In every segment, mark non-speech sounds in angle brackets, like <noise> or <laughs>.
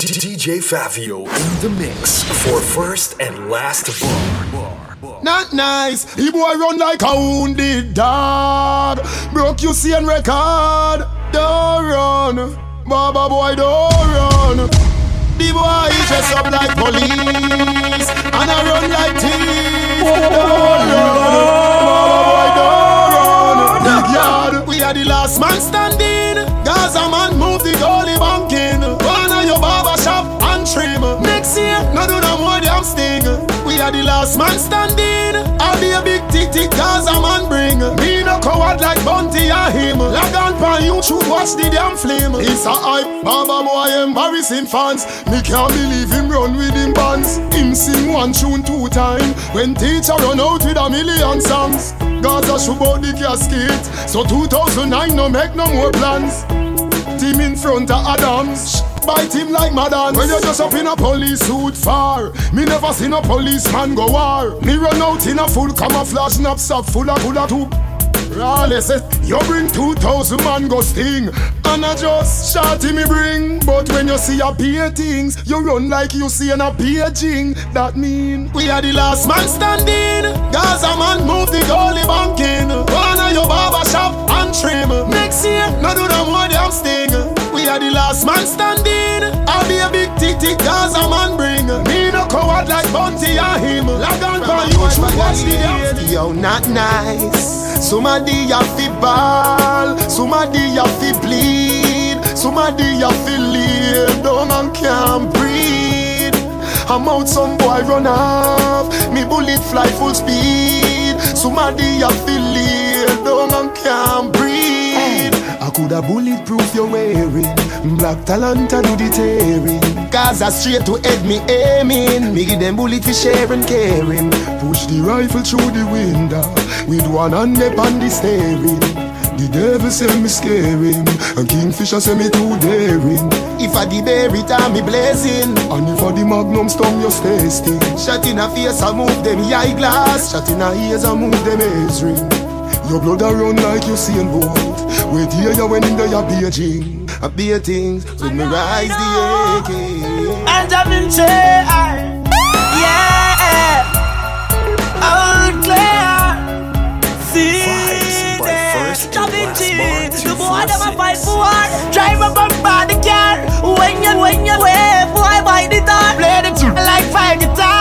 DJ Favio in the mix for first and last bar. Not nice. The boy run like a wounded dog. Broke you see record. Don't run. Baba boy, don't run. The boy dress up like police and I run like thief. Don't run. Baba boy, don't run. We are the last man standing. Gaza man move the goalie banking. Next year, no do no more damn sting. We are the last man standing. I'll be a big tick tick Gaza man bring. Me no coward like Bounty or him. Log on pan you should watch the damn flame. It's a hype, Baba boy embarrassing fans. Me can't believe him run with him bands. Him sing one tune two time. When teacher run out with a million songs. Gaza shoot out the casket. So 2009 no make no more plans. Team in front of Adams. Bite him like Madan When you just up in a police suit far. Me never seen a policeman go war. Me run out in a full camouflage knapsack full of cool tube Raleigh says You bring 2,000 man go sting. And I just shot me bring. But when you see a beer things You run like you see an a jing That mean we are the last man standing. Gaza man move the goalie banking. One of your barber shop and trim. Next year, no do no more damn sting are the last man standing. I'll be a big tick tick Gaza man bring. Me no coward like Bounty or him. Log on for you should watch the Yo, not nice. Somebody have to ball, somebody have to bleed, somebody have to lay down and can't breathe. I'm out, some boy run off, me bullet fly full speed. Somebody have to lay down man can't breathe. I coulda bulletproof your wearing, black talent I do the tearing. Gaza straight to head me aiming, me give them bullet for sharing caring. Push the rifle through the window with one hand up on the steering. The devil say me scare him, and Kingfisher say me too daring. If I the berry time me blazing, and if I the magnum stone you stay still. Shot in a face I move them eyeglass, shot in a ears I move them haze ring. Your blood a run like you see boat. Wait here you when in there you Beijing. I be things when me rise the AK. And I'm in chair, yeah. Out clear, see Vibes by first Da to Vinci, the boy them a fight for Drive up and buy the car When you, when you wave, boy buy the tar Play the tune. Like fire guitar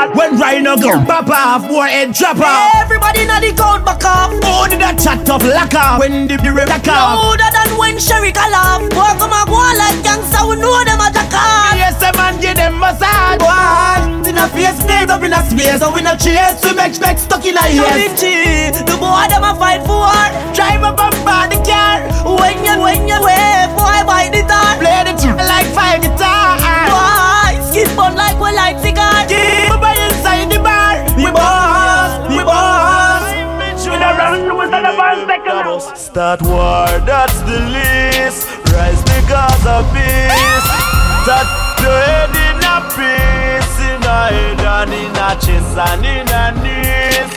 take a long walk When Rhino go pop off, boy head drop off. Everybody know the code back off Oh, did that chat up lock off when the the black off. Louder than when Sherry call off Boy come and go like gangsta, we know them a jack off Yes, a man give them massage. Boy, in a face, days up in a space, up in a chase, to make make stuck in a. Vinci, the boy them Start war, that's the least. Rise the Gaza beast. That your head in a piece, in a head and in a chest and in a knees,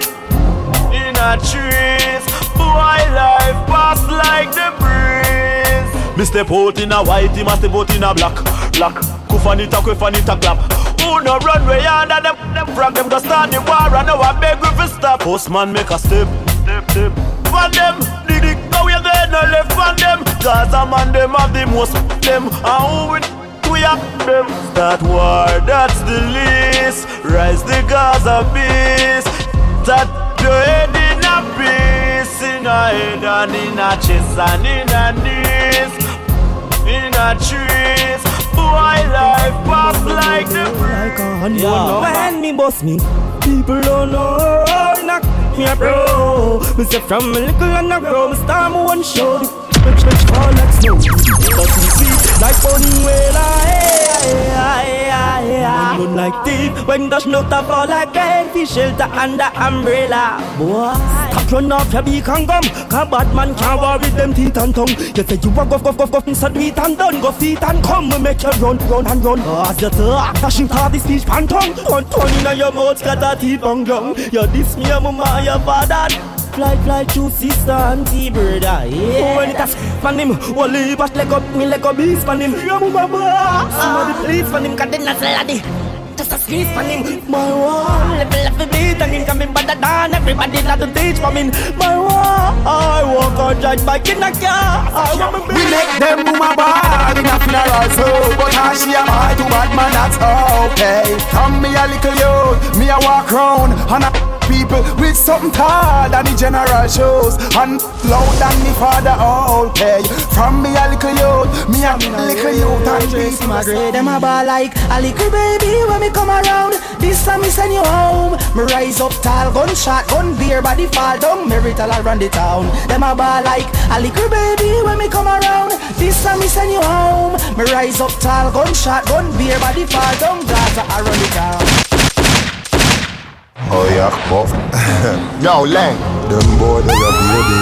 in a trees. Boy, life pass like the breeze. Me step out in a white, he must step out in a black, black. Kufanita, kufanita clap. Who no run way under them, them frag them go start the war and now I beg we fi stop. Postman make a step, step, step. Van them, dig dig, now we there no left van them. Gaza man them have the most them, and who we we have them. Start war, that's the least. Rise the Gaza beast. That your head in a piece, in a head and in a chest and in a knees in a trees. Boy, life pass like the breeze. Yeah. When me boss me, people don't know. Knock me a bro. Me say from a little and a grow, me start me one show. Fall like snow. But you see, like hey. Moon like thief, when the snow fall like rain, fish shelter under umbrella. Boy, Top run off your beak and gum Cause bad man can't with them teeth and tongue You say you a go go go go do it and done Go feet and come We make you run, run and run As you talk Flashing for the speech pan tongue One tongue in your mouth Got a teeth bang young You diss me a mama your father Fly, fly, true sister and T-bird, yeah. When it a span him, only but leg up, me leg up, beast pan him. Somebody please pan him, cause they not laddie. Just a squeeze him, my wall. Level up the beat and him coming better than everybody that to teach for me. My wall, I walk on judge back in a car. I We make them boom a bar in a funeral so But how she a buy to bad man that's okay Come me a little youth, me a walk round And a people with something tall than the general shows And loud than me father all pay. From me a little youth, me a little youth and beat my grade them a ball like a little baby when me come around. This time me send you home. Me rise up tall, gunshot, gun beer, body fall down. Merital around the town. Them a ball like a little baby when me come around. This time me send you home. Me rise up tall, gunshot, gun beer, body fall down. Gaza around the town. Oh yeah, buff. <laughs> Yo, Lang. Them boy they a baby.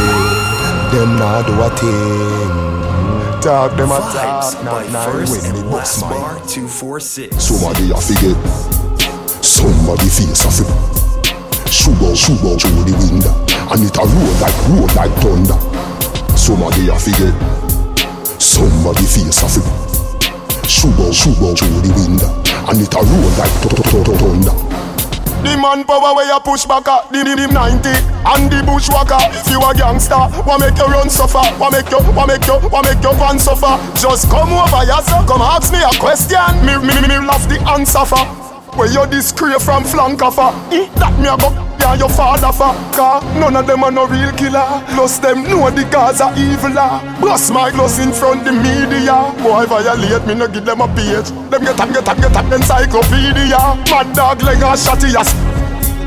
Them not do a thing. Talk them a Vibes talk, not not First when me and bust Last mine. Bar 246. Somebody a forget. Somebody face a flip. Shoot out, shoot out through the window. And it a roll like, roll like thunder. Somebody a forget. Somebody face a flip. Shoot out, shoot out through the window. And it a roll like th- th- th- thunder. The man power where you push back at the, the 90 And the bushwhacker. You a gangster. What make you run suffer What make you, what make you, what make your van suffer? Just come over here sir. Come ask me a question. Me, me, me, me love the answer for Where you discreet from flank offer eh, That me a go yeah, your father for Car none of them are no real killer. Plus them know the Gaza evil ah. Bust my gloss in front the media. Boy violate me no give them a page. Them get up, get up, get up encyclopedia. Mad dog leg a shotty ass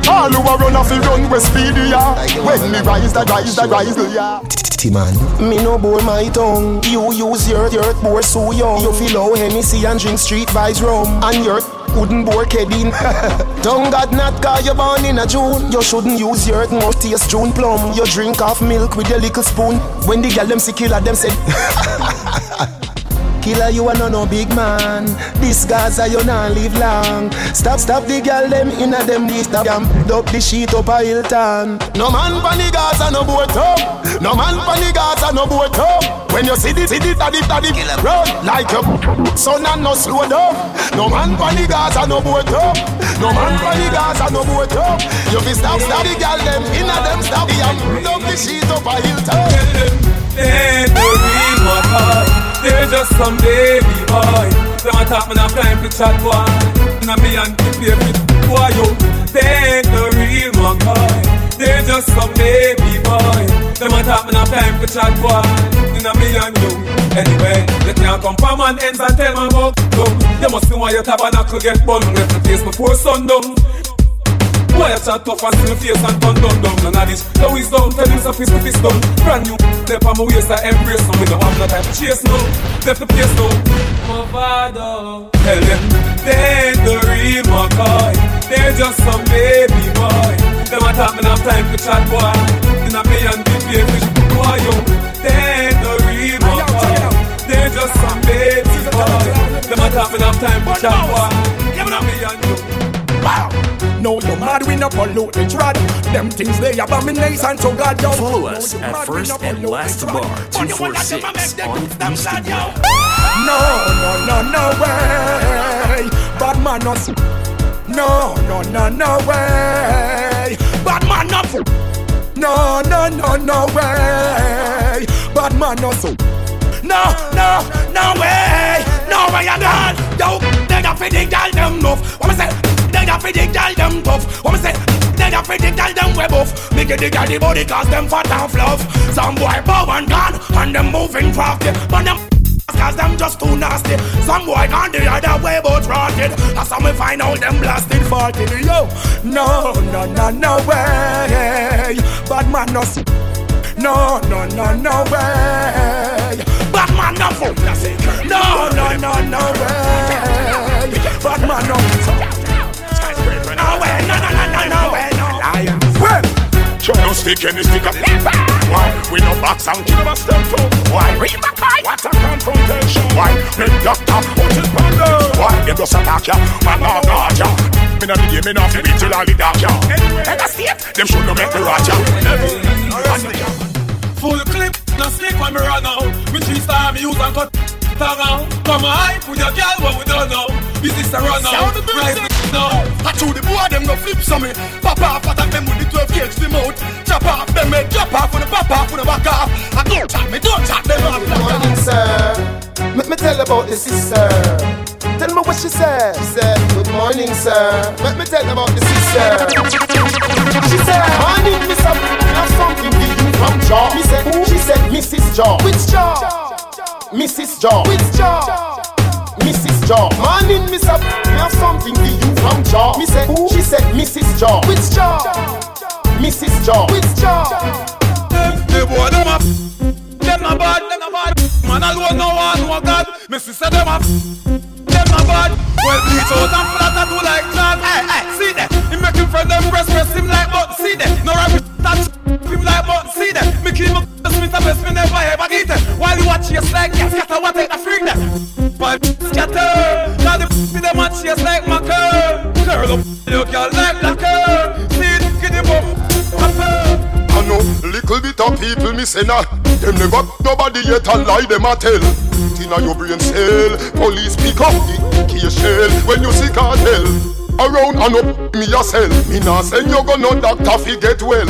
all who a run off the run with speedy, yeah When me rise, that rise, that rise, yeah. Man. Me no bore my tongue. You use your earth bore so young. You feel how Hennessy and drink street vibes rum. And your wouldn't bore Kevin. Tongue God not cause you born in a June. You shouldn't use your mouth taste June plum. You drink half milk with your little spoon. When the girl them see killer them say <laughs> Killer, you are no no big man. This Gaza, you not live long. Stop, stop the girl them inna them this stop them up the sheet up a Hilton. No man pan the Gaza, no boat up. No man pan the Gaza, no boat up. When you see the see the daddy daddy run like a son and no slow down. No man pan the Gaza, no boat up. No man pan the Gaza, no boat up. You be stop, stop the girl them inna them stop them up the sheet up a Hilton. They no real one boy. They're just some baby boy. Them a talk me not time to chat boy. Inna me and the baby boy yo. They ain't no real one boy. They're just some baby boy. Them a talk me not time to chat boy. Inna me and you. Anyway, you can't come from man ends and tell me about go. You must be why your tabernacle get bun. Left the place before sundown. Why you chat tough and see me face and turn down down None of this, now is down, tell him so fist to fist down. Brand new, step on my waist I embrace now We don't have no time to chase now Left the place now My father. Tell them, they ain't the real McCoy They're just some baby boy. Them a talk me have time to chat boy. In a and big baby boy yo. They ain't the real McCoy They're just some baby boy. Them a talk me have time to chat boy. In a me and you No, you mad, we no pollute the trad. Them things they abomination to God. Yo. Follow us No, at First and Last Bar trad. But you want them to 246 on. Instagram. No, no, no, no way. Bad man not. f- No, no, no, no way. Bad man not. f- No, no, no, no way. Bad man not so. No, no, no way. No way at all. Yo, they got the gal them nuff. What me say? They got fi the gal them tough. What me say? They got fi the gal them web off. Make it the gal the body cause them fat and fluff. Some boy bow and gone and them moving crafty. But them <laughs> Cause them just too nasty Some boy gone the other way but rotted That's how we find out them blasted farted Yo, no, no, no, no way Bad man no s- No, no, no, no way Bad man no fool No, no, no, no way Bad man no just stick any stick up. Why? We no box and kill us them too. Why? We back What a confrontation. Why? Me doctor, put it under. Why? Them just attack ya, man no guard ya. Me no the game, me no fi beat till all the dark ya. Head a state, them should no make me rot ya. Full clip, no stick when me run out. Me three star me use and cut tongue out. Come on, with your girl, what we don't know. This is a run out. Rise the now. I chew the boy, them no flip some me. Pop off, attack them with the 12 gauge the mouth. Chop off, them make drop off with the pop off with the back off. I don't chat me, don't chat them off. Good morning, sir. Let me tell about the sister. Tell me what she said. She said, Good morning, sir. Let me tell about the sister. She said, Morning, Miss Up. I have something for you from Jaw. Me said, She said, Mrs. Jaw. Which Jaw? Mrs. Jaw. Which Jaw? Mrs. Jaw. Morning, Miss Up. I have something for you from Jaw. Me said, She said, Mrs. Jaw. Which Jaw? Mrs. Jaw. Which Jaw? Them, the boy, them up. Them not bad, them not bad. Man alone no one, no God. Me sister them up. Them not bad. Well, bleach out and flat tattoo like that. Hey, hey, see that? He make him friend them press him like but see that? No rap touch him like but see that? Me keep my Smith and best me never ever get it. While you watch your like gas, scatter what take the freak them. But scatter, now the me them watch your like my curl. Curl up, look you like black curl. See it, get him up, up. Know little bit of people me say nah. Them never nobody yet a lie them a tell. Inna your brain cell Police pick up the key shell. When you see cartel Around and up me sell. Me nah send you go no doctor fi get well.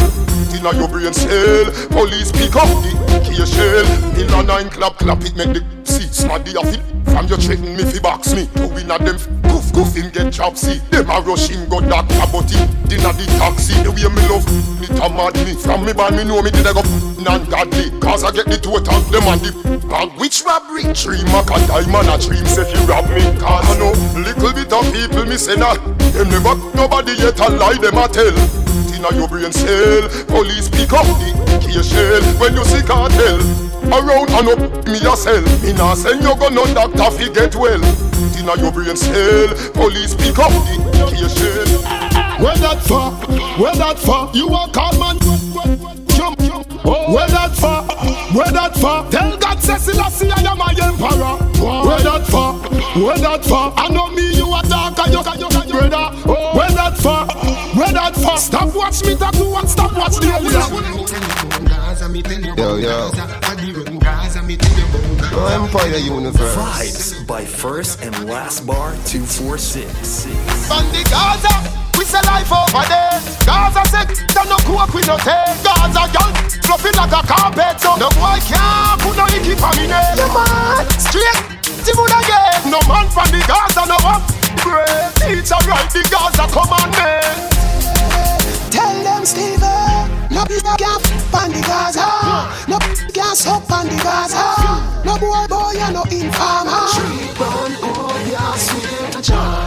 Inna your brain cell Police pick up the key shell. A nine clap clap it make the see Smaddy a fit From you threaten me fi box me. Win a them goof goof him get see Them a rush him go doctor but him Dinna the taxi. The way me love me to mad me. From me born me know me did I go. Non-godly Cause I get the total them and the bag. Which robbery? Dream a cat diamond a dream say fi rob me. Cause I know little bit of people me say nah. Them never nobody yet a lie them a tell. Inna your brain cell Police pick up the key shell When you see cartel Around and up me a sell Me nah send you go no doctor fi get well Inna your brain cell Police pick up the key shell Where that for? Where that for? You a call man. Jump, jump. Oh, where that for? Where that for? Tell God say Selassie I am my emperor. Where that for? Where that for? I know me you a darker you you you brother. Oh, where that for? Where that for? Stop watch me tattoo and stop watch the Yo, yo. No Empire Universe. Vibes by First and Last Bar 246. On the Gaza, we say life over there. Gaza say, don't no cook with no take. Gaza girl, fluffy like a carpet. So no boy can't put no icky for me name. No man, straight, Timon again. No man from the Gaza, no one. Great, teacher right the Gaza commandment. Tell them Steven, no gap on the Gaza, no gas up on the Gaza, no boy boy and no informer.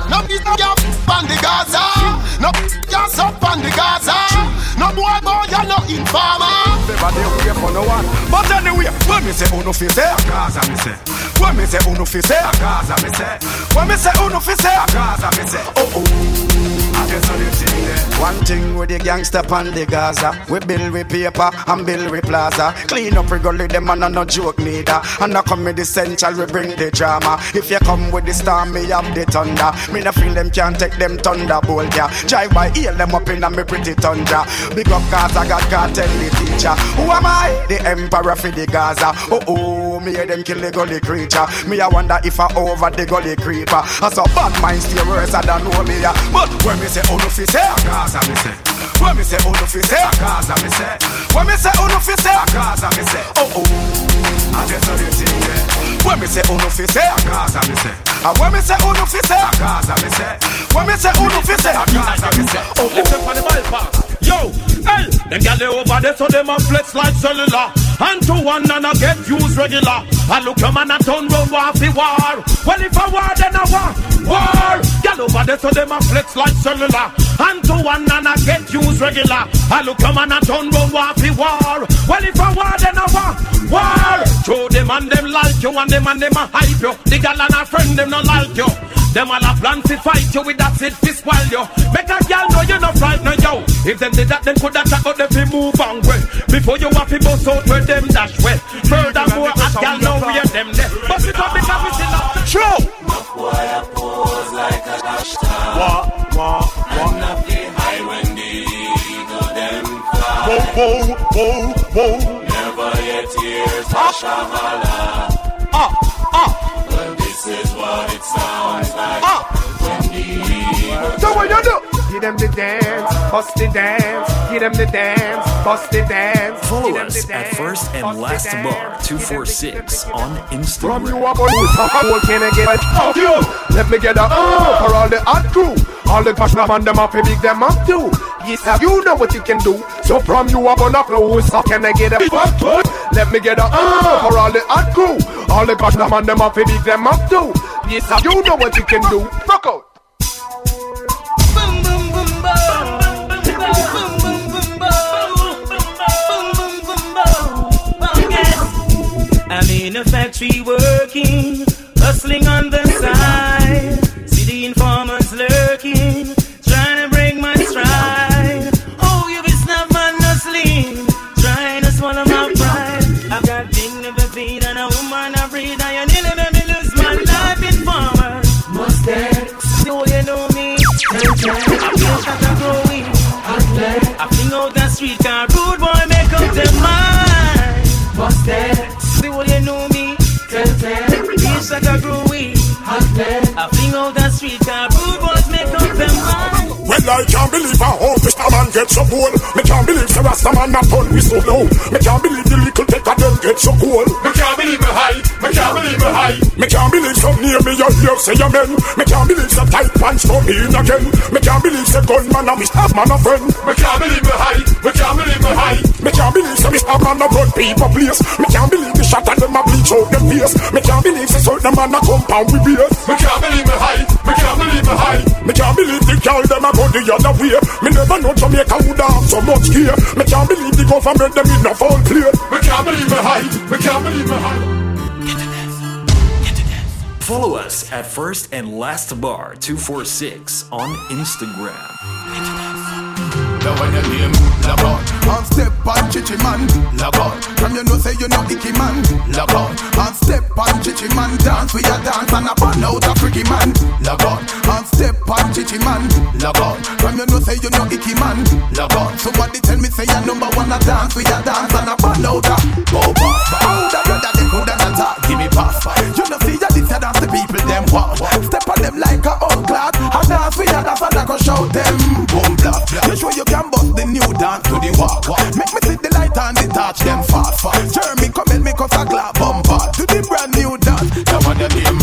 No be no gap on the Gaza. No gas up on the Gaza. No boy boy you no informer. Never dey wait for no one. But anyway, when me say oh, uno fi say Gaza me say. When me say oh, uno fi say Gaza me say. When me say oh, uno fi say Gaza me say. Oh oh. One thing with the gangster pan the Gaza. We build with paper and build with plaza. Clean up regularly them and no joke neither. And I come with the central we bring the drama. If you come with the storm, me have the thunder. Me no feel them can't take them thunderbolt yeah. Drive by heal them up in a me pretty tundra. Big up Gaza, God can't tell the teacher. Who am I? The emperor for the Gaza. Oh oh, me hear them kill the gully creature. Me I wonder if I over the gully creeper. I saw bad mind stay worse than know me yeah. But when me say oh fi say a Gaza me say. When me say oh fi say a Gaza me say. When me say oh fi say a Gaza me say. Oh oh, I just know the thing. When me say oh no fi say a Gaza me say. And when me say oh no fi say a Gaza me say. When me say oh no fi say a Gaza me say. Oh Left them on the bypass. Yo, hey, them gyal they over there, so them a flex like cellular. And to one and I get used regular. I look your man a turn round war fi war. Well if I war then I war, war. Gyal over there, so them a flex like cellular. And to one and I get used regular. I look your man a turn round war fi war. Well if I war then I war, war. Show them and them like you and them and them a hype you. The gyal and a friend them not like you. Them all a plan to fight you with that sit fist while you make a girl know you no fright no yo. If them did that, then coulda chat out them fi move on way. Before you have to bust out where them dash way. Furthermore, a girl know where them there. But it up because we still have True. Boy, I pose like a hashtag. What? What? And I feel high when the eagle them fly. Whoa, whoa, whoa, whoa. Never yet hear Sasha holla. Ah, ah, Well, this is what it sounds So what you do? Give them the dance, bust the dance. Give them the dance, bust the dance. Follow us the at First and Last dance. Bar Give them the- 246 on From you Instagram. up on this whole can I get Fuck you. Let me get a uh for all the hot crew. All the passion man them up big them up too. Yes now you know what you can do. So from you up on a flow So can I get a fuck Let me get a uh for all the hot crew. All the passion man them up big them up too. Yes now you know what you can do. Rock out factory working, hustling on the side. See the informers lurking, trying to break my stride. Oh, you be snap man hustling, trying to swallow my pride. I've got dignity and a woman I breathe. I nearly made me lose my life in farmers. Mustard, so you know me. I feel that I'm growing. I fling out the street car, That I'm growing. I fling out the street car, rude boys make up their mind. Well, I can't believe how old this man get so cool. Me can't believe the Rasta man not turn me so low. Me can't believe the little of them get so cool. Me can't believe me high Me can't believe me high Me can't believe some near me you hear say amen. Me can't believe some tight pants come in again. Me can't believe say gunman and me staff man a friend. Me can't believe me high Me can't believe me high Me can't believe say me staff man a run people place. Me can't believe the shot and them a bleach out them face. Me can't believe say certain man a compound with beers. Me can't believe me high Me can't believe me high Me can't believe the girl them a go the other way. Me never know Jamaica would have so much care. Me can't believe the government them in a foul play. Me can't believe high Me can't me high Follow us at First and Last Bar 246 on Instagram. The when you name Log On step on chichi man, Log from you know say you know icky man. Log on On step on chichi man, dance we a dance and a burn out a freaky man. Log on On step on chichi man, Log from you know say you know icky man. Log Somebody tell me say you number one a dance we a dance and a burn out a Oh pass How the brother they coulda not talk, give me pass. You know see ya this a dance the people them want. Step on them like a old clock, a dance we a dance and I go shout them boom blah. You sure you can bust the new dance to the walk. Make me see the light and the touch them fast fast. Jeremy come and make us a clap bumper to the brand new dance. Come on, your name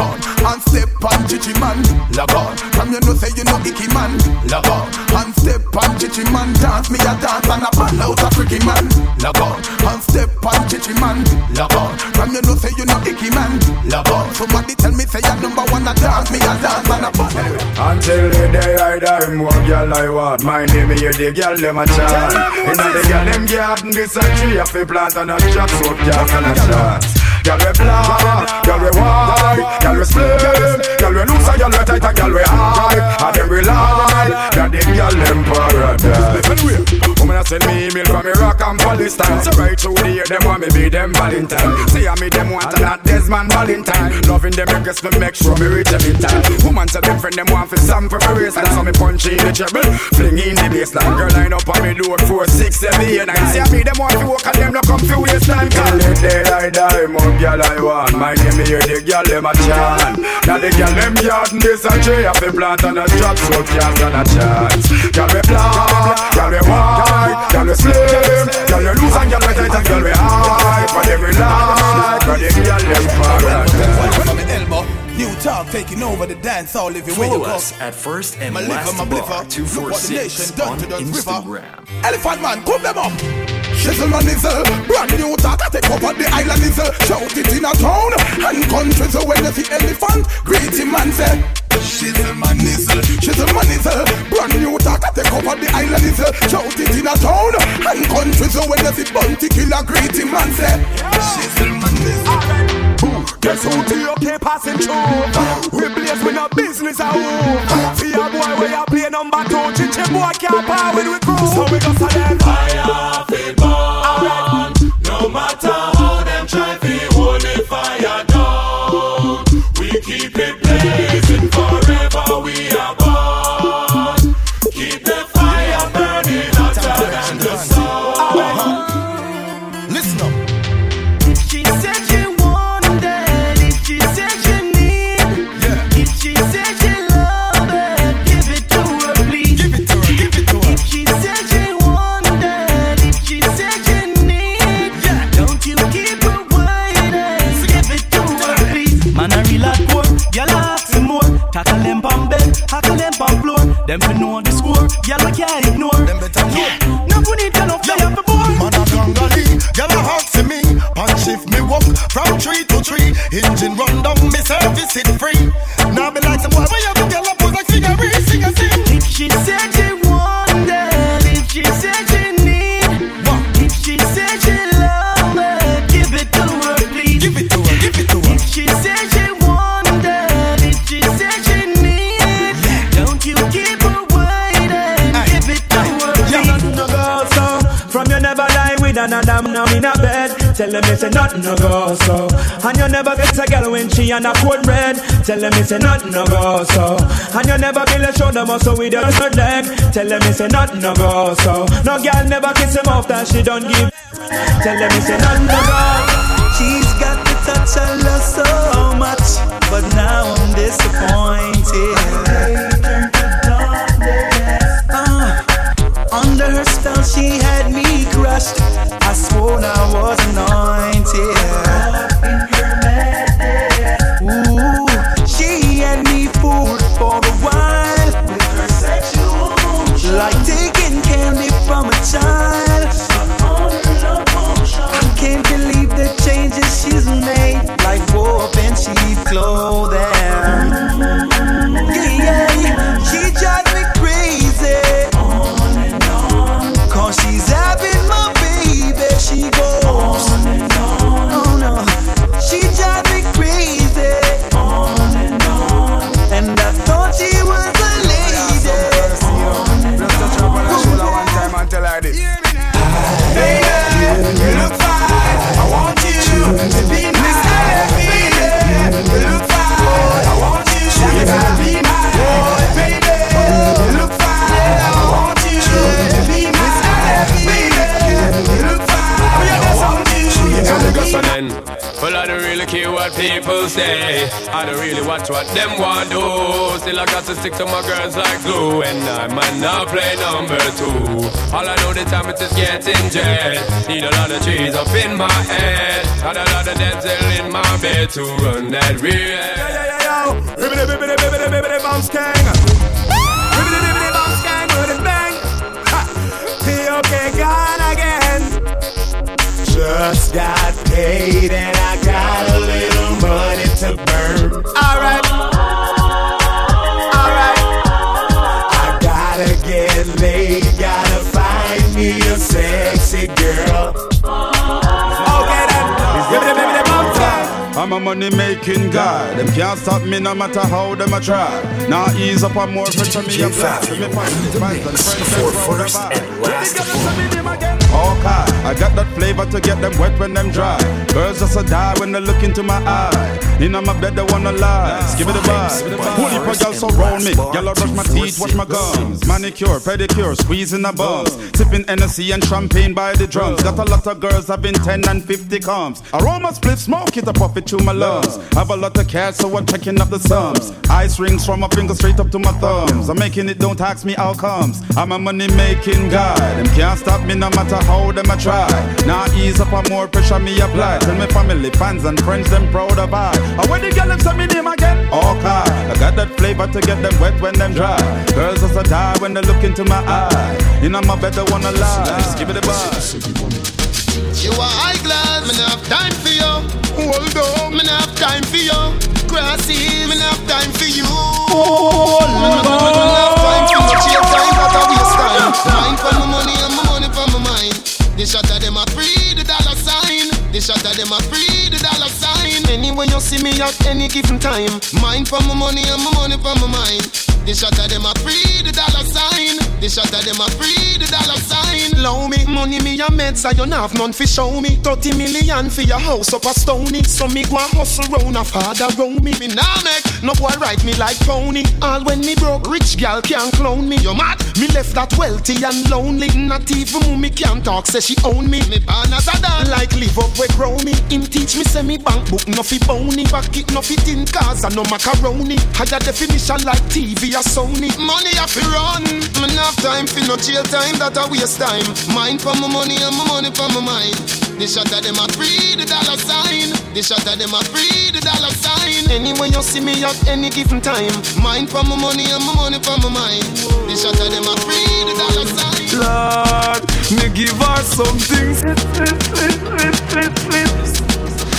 on and step on chichi man log on. From you know say you know icky man log on and step on chichi man dance me a dance and a ball out a freaky man log on and step on chichi man log on. From you know say you know icky man log on. Somebody tell me say you number one a dance me a dance and a ball. Until the day I die, more girl I want. My name is the girl them a chant. Inna the girl them garden, this a tree a plant and a shot so girl can a chance. Girl we black, girl we white, girl we slim, girl we loose and girl we tight and girl we high. And them we lie, that the girl them paradise. Woman a send me email from Iraq and Palestine. So right through the year, them want me be them Valentine. See I me them want and not Desmond Valentine. Loving them request me make sure me reach every time. Woman tell them friend them want for some for me waistline. So me punch in the treble, fling in the baseline. Girl line up on me load four, six, seven, eight, nine. See I me them want to walk and them no come for waistline. Till the day I die, more girl I want. My name here the girl them a chant. Now the girl them yard this a tree of a plant and a drop so girl got a chance. Girl we black, girl we white, girl we slim, girl we loose and girl we tight and girl we high. For every life, for the girl them paradise. From the elbow, new talk taking over the dance hall if you where Follow us at First and My liver, Last my Bar. Look what the nation 246 done on to the river. Instagram. Elephant man, come them up. Shizzle man is a brand new talk. Take over the island is shout it in a town and country. So when you see elephant, greet him and say. Shizzle man a, shizzle man a brand new. I take over the island is shout it in a town and country. So when you see bounty killer, greet him and say. Shizzle man. Guess who okay passing through? We blaze with no business a move. See a boy where you play number two. Chichi boy can't power with we crew. So we go to them. Fire, fit burn. Tell them it's a nothing no go so. And you never get a girl when she on a cold red. Tell them it's a nothing no go so. And you never build a shoulder muscle with your third leg. Tell them it's a nothing no go so. No girl never kiss him off that she don't give. Tell them it's a nothing no go. She's got the touch I love so much, but now I'm disappointed. Ah, under her spell, she had me crushed. I swore I was anointed. Watch what them want do. Still, I got to stick to my girls like glue. And I might not play number two. All I know the time is just getting jet. Need a lot of trees up in my head. Got a lot of dental in my bed to run that real. Yeah, yeah, yeah, yo. Ribbity, bibbity, bibbity, bibbity, bounce gang. Ribbity, bibbity, bounce gang, it bang. Ha. T.O.K. gone again. Just got paid and I got a little. Alright. Alright. I gotta get laid, gotta find me a sexy girl. Okay then. Ribbity, bibbity, bounce gang. I'm a money making guy. Them can't stop me no matter how them a try. Now ease up on more pressure me apply. Me find the spice and friends For them first round and last Okay, I got that flavor to get them wet when them dry. Girls just a die when they look into my eye. In my bed they wanna lie. Give it a vibe. Whole heap of girls surround me. Y'all brush my teeth, wash my gums. Manicure, pedicure, squeezing the bums. Sipping Hennessy and champagne by the drums. Got a lot of girls having 10 and 50 comes. Aroma split smoke it up off it through my lungs. Have a lot of cash so I'm checking up the sums. Ice rings from my finger straight up to my thumbs. I'm making it, don't ask me how comes. I'm a money making guy. Them can't stop me no matter how them I try. Now ease up on more pressure me apply. Tell me family, fans and friends them proud of I. And when the girl them say me name again, oh, okay. I got that flavor to get them wet when them dry. Girls just a die when they look into my eye. You know my bed they wanna lie. Just give it a buzz. You are high glass, me not have time for you. Hold on, me not have time for you. Grassy, me not have time for you. Oh, me not me not have time for much of time, but I waste time. Mind for my money The shot of them a free the dollar sign. This shot of them a free the dollar sign. Any Anyway you see me at any given time. Mind for my money and my money for my mind. The shot of them a free the dollar sign. The shot of them a free the dollar sign. Low me money me a meds I don't have none fi show me. Thirty million for your house up a stony. So me go a hustle round a father round me. Me nah make no boy ride me like pony. All when me broke, rich gal can't clone me. You mad? Me left that wealthy and lonely. Not even mommy can talk, say she own me. Me born as a dad, like live up where grow me. Him teach me say me bank book no fi bony. Back it no fit in cars and no macaroni. Higher definition like TV or Sony. Money I fi run. Me not have time for no jail time, that a waste time. Mind for my money and my money for my mind. The shot of them a free the dollar sign. The shot of them a free the dollar sign. Anyway you see me at any given time. Mind for my money and my money for my mind. The shot of them a free the dollar sign. Lord, me give her something.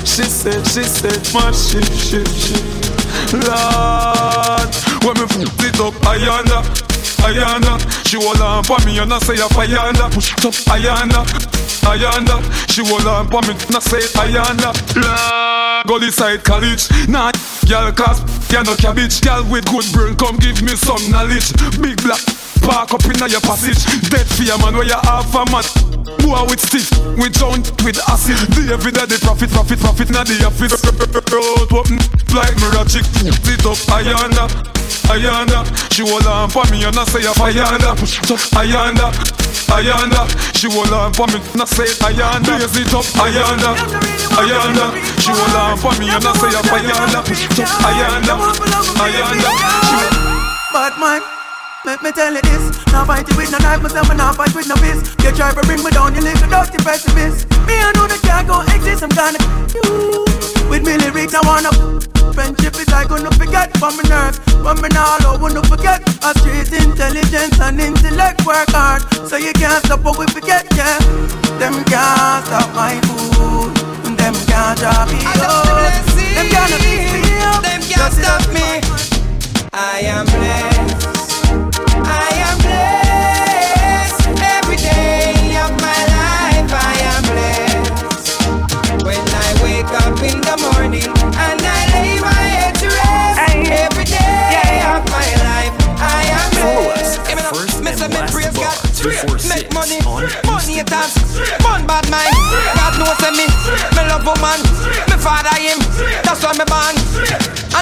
She said, she said, my shit, shit, shit. Lord, when me put it up, Ayana, Ayana, she hold on for me and I say a Ayana, push it up, Ayana, Ayana, she hold on for me and I say Ayana. Lord, go side college, nah, girl, cause you no cabbage, girl with good brain, come give me some knowledge, big black. Park up in your passage. Dead fear man where you half a man. Boy with stiff, with joint, with acid. The every day the profit, profit, profit Now the office. Road open like Mirachic Sit up Ayanda, Ayanda She hold on for me and I say Ayanda Ayanda, Ayanda She hold on for me and I say Ayanda Blaze it up Ayanda, Ayanda She hold on for me and I say Ayanda Ayanda, Ayanda Bad man let me tell you this. Now fight it with no knife, myself and now fight with no fist. You try to bring me down, you little dirty pessimist Me I know that can't go exist, I'm gonna you. With me lyrics I wanna Friendship is I gonna forget from my nerves From me now I wanna forget. A street intelligence and intellect work hard So you can't stop what we forget, yeah. Them can't stop my food Them can't drop me Them can't beat me up. Them can't stop me. I am blessed morning and I lay my head to rest. Every day of my life, I am Follow blessed. us at first Me and say me last praise bar. God. 246 Make money, on money it has Fun bad mind. God knows me Me love woman. Me father him That's why me born.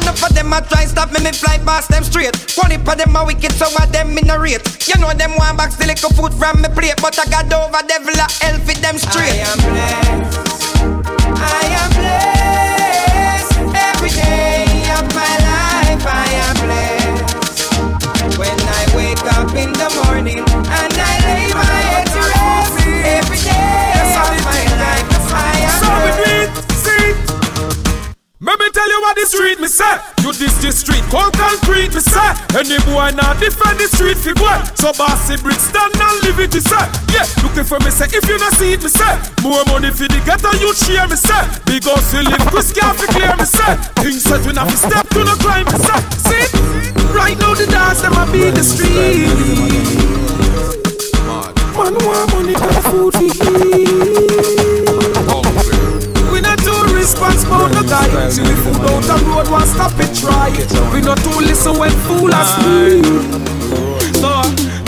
Enough of them a try stop me. Me fly past them straight. One heap of them a wicked Some of them in a rate. You know them want back Still little food from me plate But I got over devil a hell fit them straight. I am blessed Let me tell you what the street me say. You this the street, cold concrete me say. Any boy now defend the street fi boy. So bossy brick stand and live it me say. Yeah, looking for me say. If you not see it me say. More money for the ghetto you share me say. Big house we live, Chris can't fi clear me say. Things set we not fi step to no climb me say. See, right now the dance them a be the street. Man want money, got food fi eat. Responsible, no guy. See we food out the road, one stop it try. We not too listen when fool asleep. So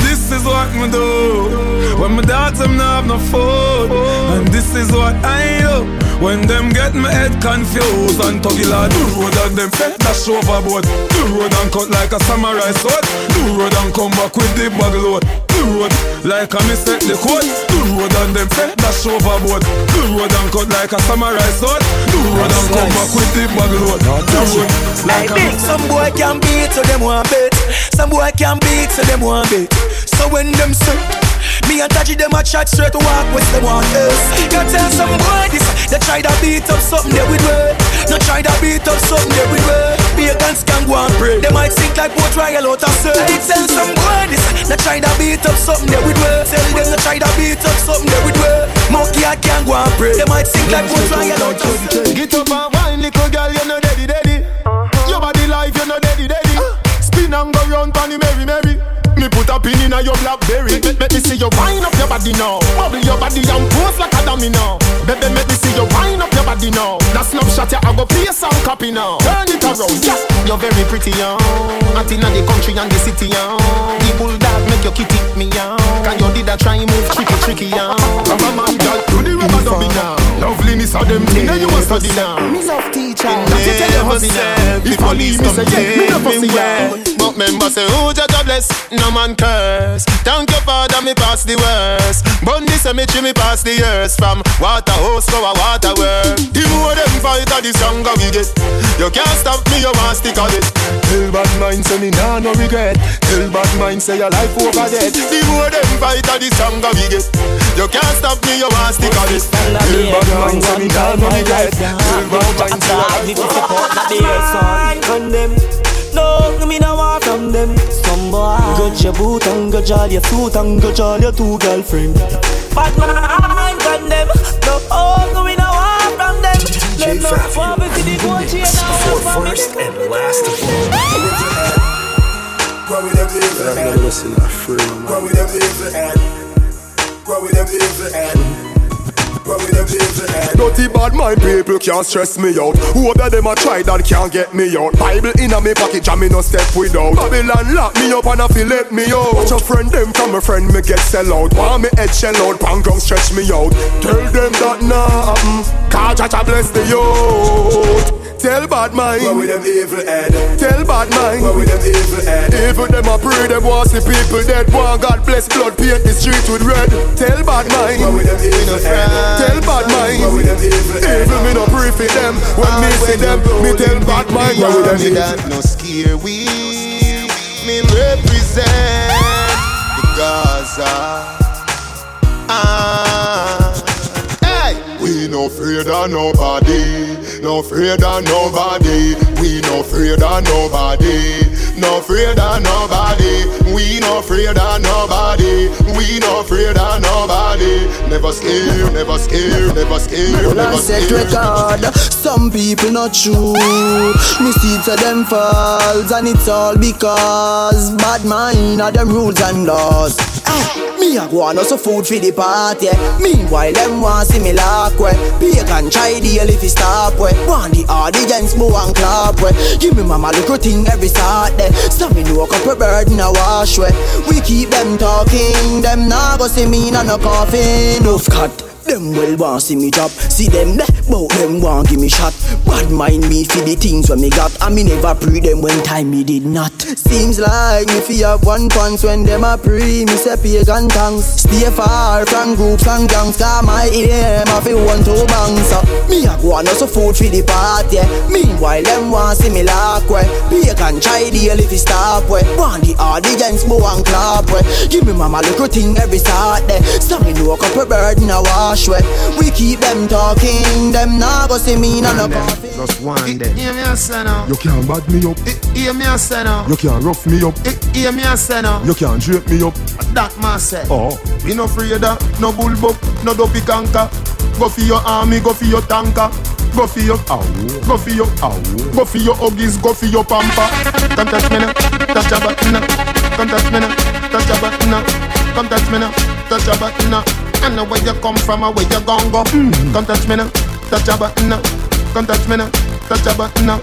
this is what me do when my them not have no food, and this is what I do. When them get my head confused and tuggy lad Do road and them fed dash overboard Do road and cut like a samurai sword. Do road and come back with the bag load. Do road like a mistake the code. Do road and them fed dash overboard Do road and cut like a samurai sword. Do road and come back with the bag load. Do road like a Hey, some boy can beat, so them want bet. Some boy can beat, so them want bet. So when them say, me and Taji them a chat straight to walk with them want else. You tell some boy this, they try to beat up something they with way. No try to beat up something they with way. Pagans can go and pray. They might think like boat trial out of say. I tell some boy this, they try to beat up something they with way. Tell them they try to beat up something they with way. Monkey I can go and pray. They might think like boat trial out of say. Get up and wine, little girl, you know daddy daddy. Your body life, you know daddy daddy. Spin and go round pon the merry merry. Me put a pin in a your blackberry. Make, me see you wind up your body now. Bubble your body and pose like a domino. Baby, make me see you wind body now. That snapshot ya, I go play some copy now. Turn it around, yeah. You're very pretty, young. Out in the country and the city, young. The bulldog make your kitty me, young. Can you did a try move tricky, tricky, young. Rubber man, girl, do the rubber dubby now. Loveliness of them things, you must study now. Me love teacher. That you tell your husband now. If police me say yeah, me no pussy yeah. But member say who just a bless, no man curse. Thank your father, me pass the worst. Bun the cemetery, me pass the years from water hose to a water work. The more them fight, the stronger we get. You can't stop me, you want stick on it. Tell bad mind say me nah no regret. Tell bad mind say your life over dead. The more them fight, the stronger we get. You can't stop me, you want stick on it. Tell bad mind say me nah no regret. Tell bad mind say your life over dead. No, me no want from them. Some boy grudge your boot and all your suit and all your two girlfriend. But man For first and last of all. Grow with them evil head. listen to with them evil head. Grow them evil head. Grow with them evil head. Dirty bad mind people can't stress me out. Whoever them a try that can't get me out. Bible in a me pocket, jam me no step without. Babylon lock me up and a feel let me out. Watch a friend them from a friend me get sell out. Want me head shell out, pan ground stretch me out. Tell them that nah happen. Cause Jah Jah bless the youth. Tell bad mind. Grow with them evil head. Tell bad mind. Grow with them evil head. Even them a pray, them want see people dead. Want God bless blood, paint the street with red. Tell bad mind. Grow with them evil head. Tell bad mind. Grow with them evil. Me no pray for them. When me see them, me tell bad mind. Grow with them evil that no scare we. Me represent the Gaza. Ah, hey. We no afraid of nobody, no afraid of nobody. We no afraid of nobody, no afraid of nobody. We no afraid of nobody, we no afraid of nobody. Never scared, never scared, never scared, never scared. record. Some people not true. Me see to them falls, and it's all because bad mind are them rules and laws. Ah, me a go on also food for the party. Meanwhile, them want see me lock way. Pagan try deal if he stop way. Want the audience move and clap way. Give me mama a thing every Saturday. So me a couple bird in a wash way. We keep them talking, them nah go see me in a no coffin. Enough cut. Them well want see me drop. See them there, bout them want give me shot. Bad mind me for the things when me got. And me never pre them when time me did not. Seems like me fi have one pants When them a pre me say pagan tongues Stay far from groups and gangs Cause my aim a fi one to bangs so Me a go on also food for the party Meanwhile them want see me lock way Pagan try deal if he stop way Want the audience bow and clap way Give me mama a thing every Saturday. So me know a couple bird in a wash way We keep them talking Them nah go see me in a no coffin Just one day. Hear me a say now. You can't bad me up, Hear me a say now. you can't rough me up, Hear me a say now. you can't drape me up. That man say. Oh, We no afraid of no bull buck, no dopey canker. Go for your army, go for your tanker. Go for your ow, go for your ow, go for your huggies, go for your pamper. Come touch me now, touch your button now. Come touch me now, touch your button now. Come touch me now, touch your button now. I know where you come from or where you gon' go. Mm. Come touch me now, touch your button now. Come touch me now, touch your button now.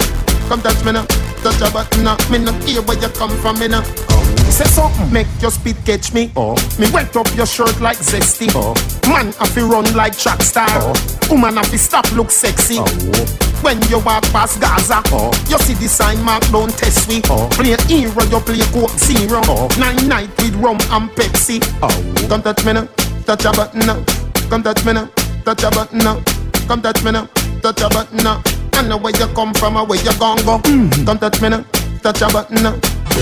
Come touch me now, touch your button now. Me no care where you come from, me now. Oh. Say something, make your speed catch me. Oh. Me wet up your shirt like zesty. Oh. Man, I feel run like track star. Oh. Woman, I feel stop look sexy. Oh. When you walk past Gaza, oh. you see the sign mark don't test me. Oh. Play hero, you play Coke Zero. Oh. Nine night with rum and Pepsi. Oh. Come touch me now, touch your button now. Come touch me now, touch your button now. Come touch me now, touch your button now. I know where you come from or where you gon' go. Mm-hmm. Come touch me now, touch your button now.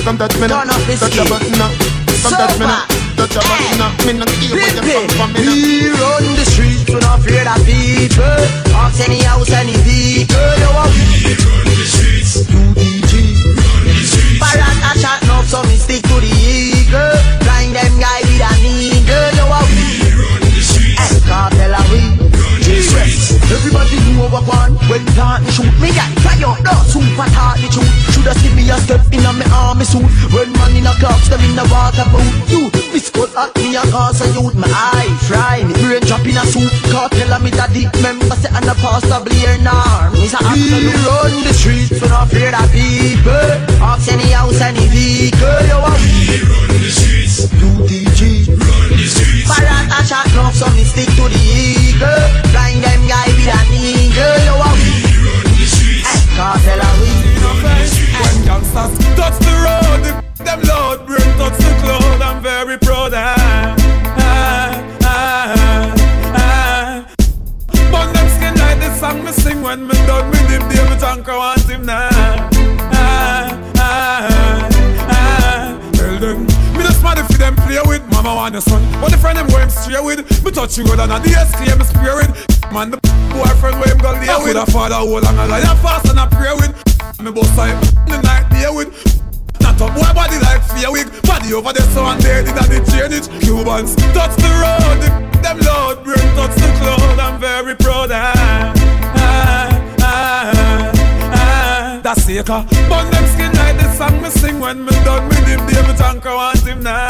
Come touch me now, Turn up the touch your button now. Come touch me now, touch your button now. Me no care where you come from, me. We run the streets, we not afraid of people. Ask any house, any vehicle. You are we run the streets. UDG. Parrot a shot enough, so me stick to the eagle. Blind them guy with a needle. You are cartel we. G-Rex. Everybody know what one when plant shoot me guy try out no super tart the truth shoulda see me a step in a me army suit when man in a clocks them in the water boot me a cause a youth, my eye fry. Me brain drop in a soup. Cartel me daddy. Member say I'm a pastor Blair Narm. He's a absolute run the streets. We not afraid of people. Ask any house, any vehicle. Yo, we run the streets. UTG. Parrot a shot, no, so me stick to the eagle. Blind them guy with an eagle. Yo, we run the streets. Cartel a we. When gangsters touch the road, them load bring touch the cloud. I'm very proud. Ah, ah, ah, ah. Burn them skin like the song me sing when me done with him. David Anchor want want your son. But the friend them go him straight with me touch you good and the me spray with. Man the boyfriend where him go lay with. A father hold on a lion fast and I pray with. Me boss I the night there with. Not a boy body like fear wig Body over the sun there did the chain it Cubans touch the road the, Them loud brain touch the cloud I'm very proud ah, ah. Uh. Burn them skin like the song me sing When me done. With him David Anchor want him now.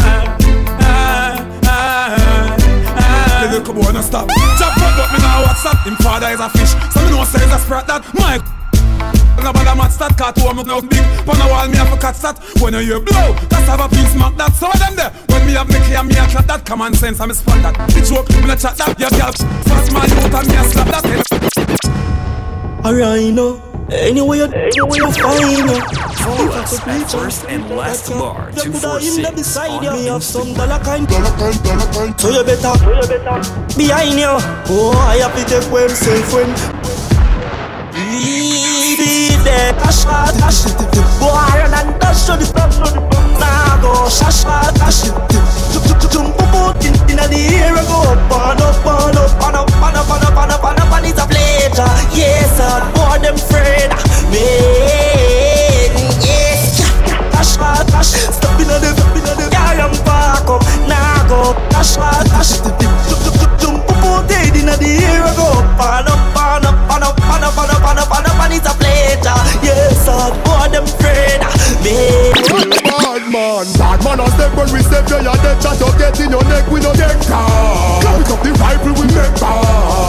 Ah, ah, ah. Little boy no stop. Chop up but me now WhatsApp Him father is a fish. So me know say is a sprat that My no bother match that cat home no big. Pon a wall me have a cat that. When you blow That's have a piece mark that. So them there When me have me clear me a chat that. Common sense I me spot that. The joke me no chat that. Yeah girl Fast man out and me a slap that. Alright now Anyway, you, anyway you find you. Follow us at First and Last Bar 246 on me have some dollar Instagram. kind, dollar kind, dollar kind. So you better, so you better behind you. Oh, I have to take when safe when. Be there, dash, dash, boy, run and dash to the front, Now go, shash, dash, jump, jump, up, on up, up, up, up, up, up, up, and it's a pleasure. Yes, sir, boy, them afraid, man, yes. Dash, dash, step in the, step in the, car and park up. Now go, dash, dash, jump, jump, jump, boat in the air, go up, on up, on up, on up, on up, on up, on up, on up, and it's a pleasure. Yes, sir, boy, them afraid. Bad man, bad man a step when we step You dead chat up get in your neck we no get car Clap it up the rifle we make bar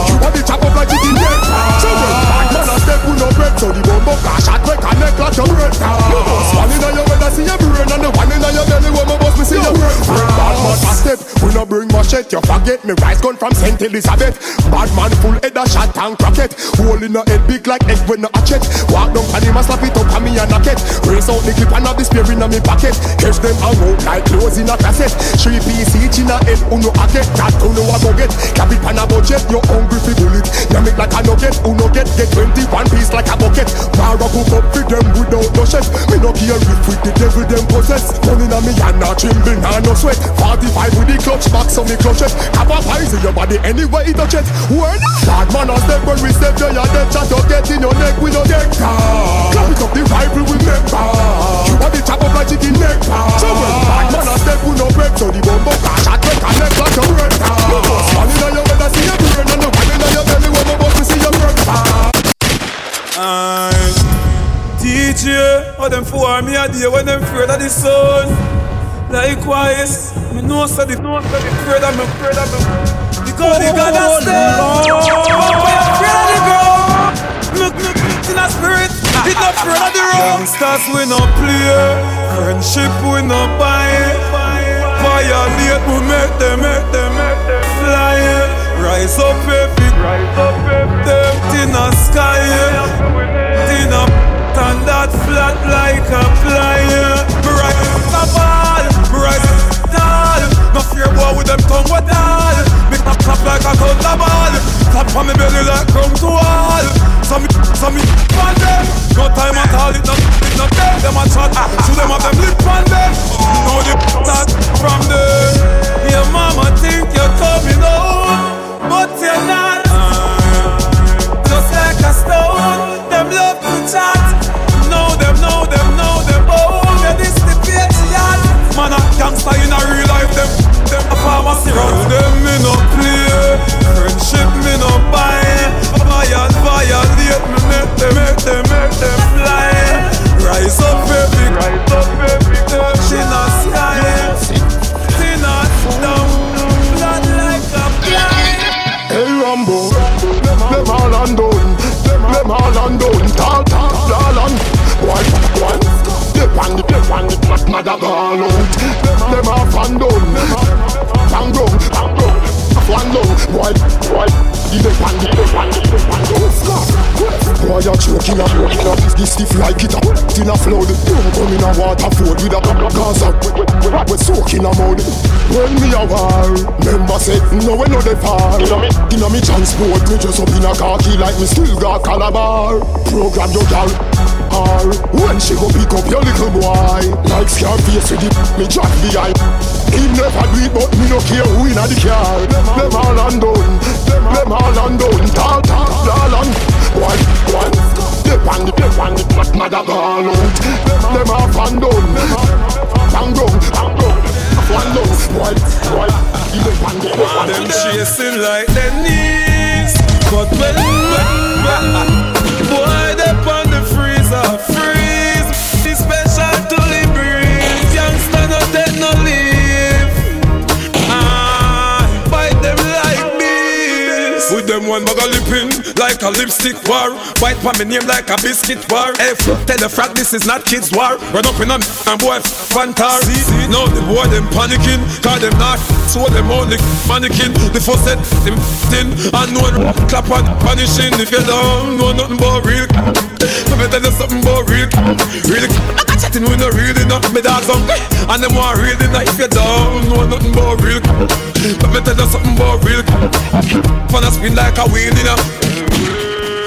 You want the chop up like chicken neck So when bad man a step we no break So the bumbo cash shot we connect like your red car You bust one inna your head I see your brain And the one inna your belly my boss me bad man a step we no bring machete. You forget me rise gun from Saint Elizabeth. Bad man full head a shot and cracket Hole in the head big like egg when no hatchet Walk down and him a slap it up and me a knock it Raise out the clip and have the spear inna me pocket. Catch them hang out like clothes in a cassette. Three piece each in a head Uno a get? That uno a go get? Cap it pan a budget You hungry fi bullet. Yam it like a nugget Uno get? Get 21 piece like a bucket. Mara cook up fi them without no chef Me no care if with the devil them possess Money na me and na tremble na no sweat. 45 with the clutch back so me clutch it Cap a pies in your body anywhere it touch it Word Bad man a step when we step there You dead chat up get in your neck We no get car Clap it up the rifle we make bar You want the chop up like chicken neck So when bad man a step we no break So the bumbo cash at we connect like a red You bust one inna your head I see your brain And the one inna your belly When my boss me see your break Aye. DJ, how them for me a day when them afraid of the sun. Likewise, me know so the know so the afraid of me, afraid of me. Because the God has oh, said, but we afraid of the ground. Look, look, look in a spirit, it not afraid of the road. Youngsters we no play, friendship we no buy. Violate we make them, make them, make them fly. Rise up every, rise up every. Them in sky, in a and that flat like a flyer. Me rise a ball, rise tall. No fear boy with them tongue with all. Me clap clap like a thunder ball. Clap on me belly like come to wall. So me, so me on them. No time at all, it not, it not them. Them a chat, ah, shoot them up them lip on them. Know the that from them. Your mama think you're coming home, run. Them me no play, friendship me no buy. Viol, violate me, make them, make them, make them fly. Rise up, baby. Rise. Transport, me just up in a khaki like me still got calabar. Program your gal. Or when she go pick up your little boy Like Scarface with the me jack behind He never do it but me no care who inna the car. Them all undone, them all undone Tall, tall, tall and one, one Dip on the, dip on the, mother gone out. Them all undone Bang down, bang down One down, one, one Them chasing like their knees But when, when, when them one bag of lipping Like a lipstick war. White for me name like a biscuit war. Hey, tell the frat this is not kids war. Run up in a and boy fantar. Now the boy them panicking Cause them not so them only mannequin. The first set them thin And no one clap and punishing. If you don't know nothing about real Let me tell you something about real Real. I got chatting with no real enough Me dogs on. And them want real enough If you don't know nothing about real. Let me tell you something about real. Fun spin like a wheel you know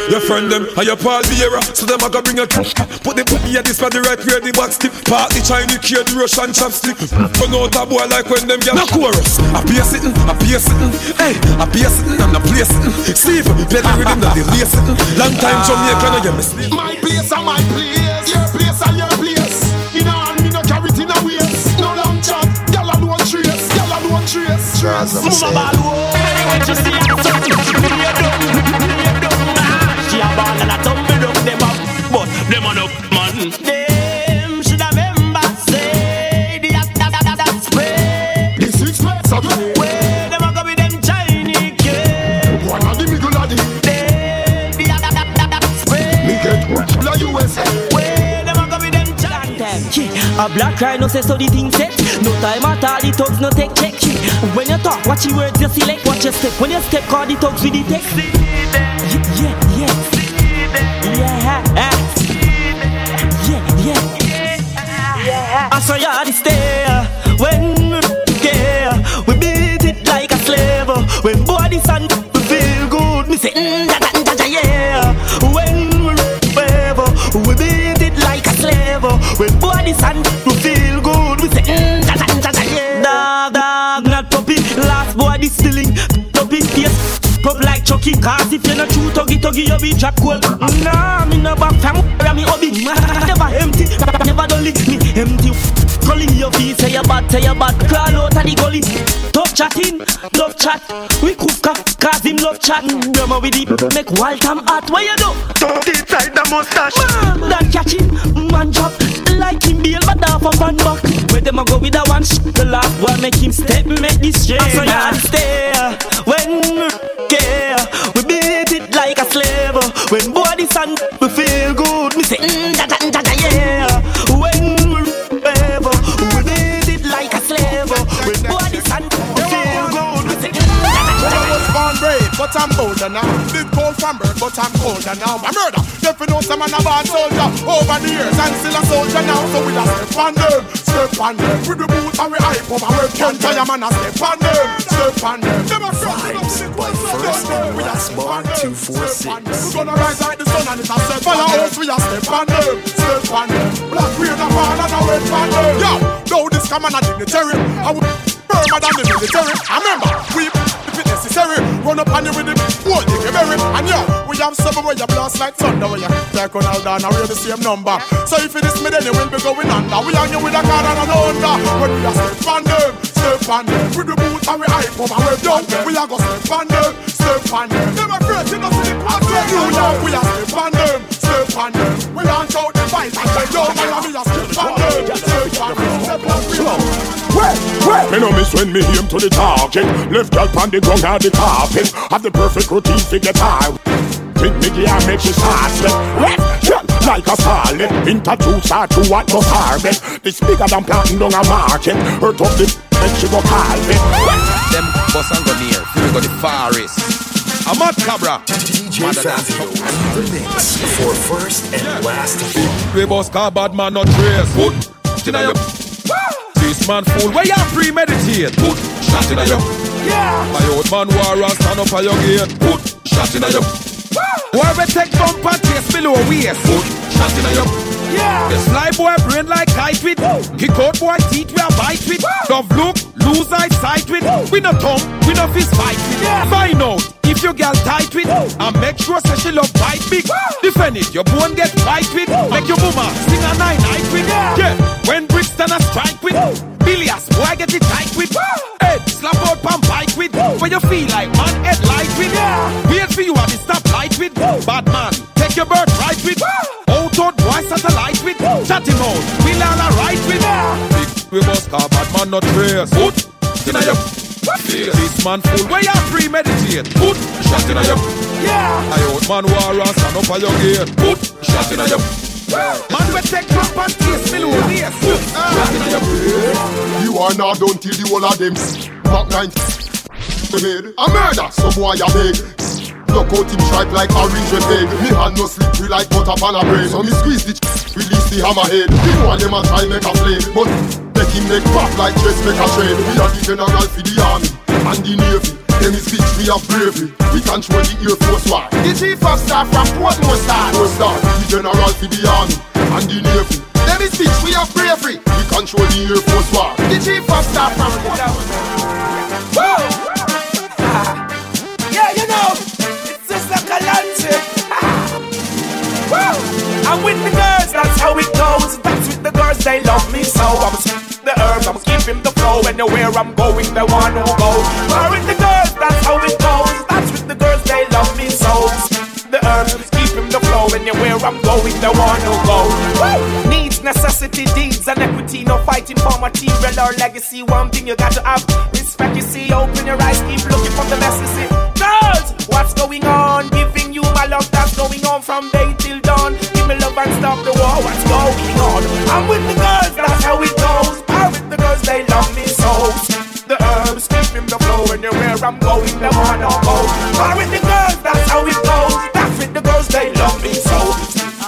your friend them and your pal the era. So them a go bring a cash. Put the booty at this for the right where the back stick Part the Chinese kid, the Russian chopstick. Run out a boy like when them get No chorus. I be a sitting, I be a sitting. Hey, I be a sitting and I play sitting. Steve, play the rhythm that they lay sitting. Long time Jamaican and you miss My place and my place. Your place and your place. You know and me no carry it in a waist. No long chat, gyal alone trace. Gyal alone trace. Trace Mama ball, them up, a no man. A black cry no say so the thing set. No time at all, the thugs no take check. When you talk, watch your words you select. Watch your step. When you step, call the thugs with the text. Yeah, yeah, yeah. Yeah, yeah, yeah. I saw you the stare when we care. We beat it like a slave. When body sun Sun we feel good. We say, mm, da, da, da, da, yeah. Dog, dog, not puppy. Last boy distilling. Puppy. Face. Pop like Chucky. Cause if you're not true Tuggy tuggy you be drop cool Nah, me no back fam. Where me hobby. <laughs> Never empty. Never don't lick me. Empty. Calling your feet. Say you bad Say you bad. Crawl out of the gully. Tough chatting Love chat. We cook up Cause him love chat. Drama with it Make wild time hot. What you do? Don't inside the mustache. Man, that catch him Man drop Like him bail But half a fan back Where them a go with a one sh- The last one make him step Make this I saw you stay When we care We beat it like a slave When body sun We feel good Me say mm, da da da but I'm older now. Did cold from birth, but I'm colder now. My murder, if you know some man a bad soldier over the years, and still a soldier now. So we a step on them, step on them. With the boots and we hype up, and we can't tell man a step on them, step on them. Them a Vibes by First and Last Bar 246. We gonna rise like the sun and it's a step Follow us, we a step on them, step on them. Black rain a fall and a on them. Yo, though this come on a dignitary, I will firmer than the military. I remember, we necessary, run up on you with the whole thing you bury. And yo, we have seven where you blast like thunder, where you take on all down we're the same number. So if it is me, then you will be going under. We hang you with a car and a under. When we a step on them, step on them. With the boots and we hype up and we done. We a go step on them, step on them. Them afraid to not see the past. You know we a step on them, step on them. We launch out the fight and yo, man, we a step on them, step on them. Step on them. Well, Well, me no miss when me aim to the target. Left girl on the ground on the carpet. Have the perfect routine to get high. Think me gear make she start. Left girl like a starlet. Introduce her to what must harvest. This bigger than planting down a market. Hurt up the and she go carve it. Them bus and go near. We go the forest. I'm a cabra. DJ Fabio in the mix for first and last bar. We boss car bad man not trace. Put shit This man fool where you premeditate. Put shot in your. Yeah. My old man war and stand up at your gate. Put shot in your. Where we take bump and chase below waist. Put shot in your. Yeah. The sly boy brain like kite with. Kick out boy teeth we a bite with. Love look, lose eyesight with. We no tongue, we no fist fight with. Find out if your girl tight with. And make sure say she love bite big. Defend it, your bone get fight with. Make your mama sing a nine night with. Yeah. When Brixton a strike with. Billions, boy get it tight with. Head slap out pan bike with. When you feel like man head light with. Wait for you the stop light with. Bad man, take your birth right with. Out boy satellite with. Chat him out, we'll all right with. Big we must car bad man not trace. Put inna your face. This man fool where you premeditate. Put shot inna your yeah. I old man war and stand up at your gate. Put shot inna your Man we take drop and taste me low waist. Put shot inna your You are not done till the whole of them Mark 9 head A murder, some boy a beg Knock out him stripe like orange red peg Me hand no slippery like butter pan a bread So me squeeze the ch- release the hammerhead The one them a try make a flame But make him make pop like chest make a trade We are the general for the army and the navy. Them is bitch, we have bravery. We control the Air Force One. The chief of staff from Portmore Star Four star, the general for the army and the navy. Them is bitch, we have bravery. We control the Air Force One. The chief of staff from Woo! Yeah, I'm with the girls, that's how it goes. That's with the girls, they love me so. I'm the herbs, I'm keeping the flow. Anywhere I'm going, they want to go. I'm with the girls, that's how it goes. That's with the girls, they love me so. The herbs, keeping the flow. Anywhere I'm going, they want to go. Woo! Needs, necessity, deeds, and equity. No fighting for material or legacy. One thing you got to have respect. You see, open your eyes, keep looking for the best. You see, girls, what's going on? Giving you my love that's going on from day till dawn. And stop the war. What's going on? I'm with the girls, that's how it goes. I'm with the girls, they love me so. The herbs keep in the flow. and Anywhere I'm going, they wanna go. I'm with the girls, that's how it goes. That's with the girls, they love me so.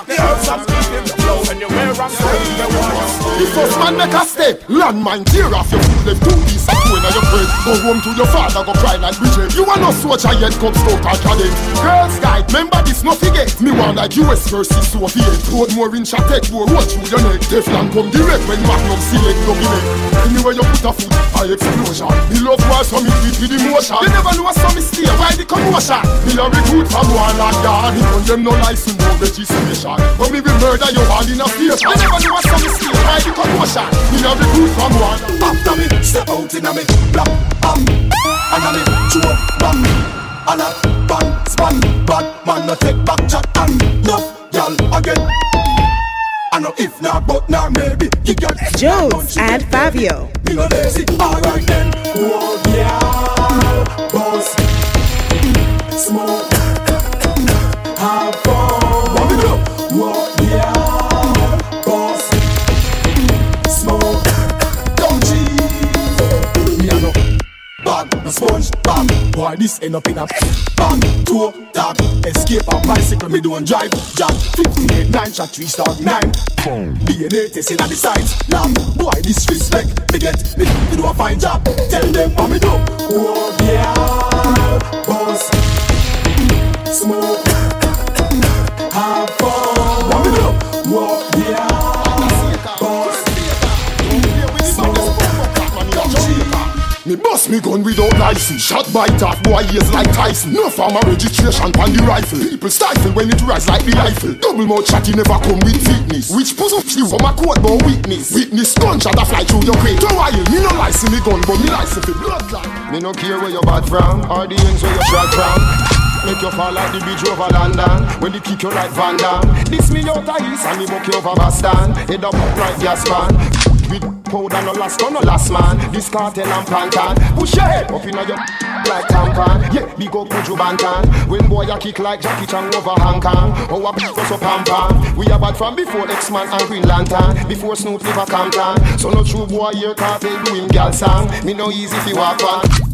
The herbs I'm keeping the flow. and Anywhere I'm going, they wanna go. The first man make a step. Landmine tear off your foot Left two piece of two in your bread. Go home to your father Go cry like Bridget. You are no soldier yet Come scout or cadet Girls guide Remember this no forget. Me want like US versus Soviet. Road more in Chatek More road through your neck. Teflon come direct When Magnum select No be Anywhere you put a foot A explosion. Me love war So me with emotion. You never know some mistake Why the commotion? Me a recruit from one land yard Me on them no license No registration. But me will murder you all in a station. You never know some mistake Why the commotion Me a recruit from one. After me, step out in a me Black, bam And a me, chew up, bam And a span. Bad man no take back chat And no, y'all again. I know if not, but not maybe You can Jones and Fabio. Me no lazy, alright then. Oh yeah, boss. Smoke No sponge, bag Boy, this end up in a bag Two, tag Escape a bicycle, me don't drive. Jack, 58, 9 shot, 3 star, 9 DNA testing at the sides Lamb, boy, disrespect Me get, me, me do a fine job. Tell them what me do. Oh, yeah Boss. Smoke. <laughs> Have fun Me bust me gun without license. Shot by top boy ears like Tyson. No farmer registration on the rifle. People stifle when it rise like the rifle Double mouth shotty never come with fitness. Which pussy you from a court but witness? Witness gunshot a fly through your crate Don't while me no license me gun but me license for bloodline Me no care where you bad from Or the ends where you shot from. Make you fall like the bridge over London When they kick you like Van Damme. This me out of east and me buck you over Boston. Head up like gas pan With powder no last, no last man. This cartel and plantain. Push your head up inna your like tampon. Yeah, big up Buju Banton. When boy a kick like Jackie Chan over Hong Kong. Oh, a beat us up pam pam. We are bad from before X-Man and Green Lantern. Before Snoop live a Compton. So no true boy here cartel do him gal song. Me no easy fi walk on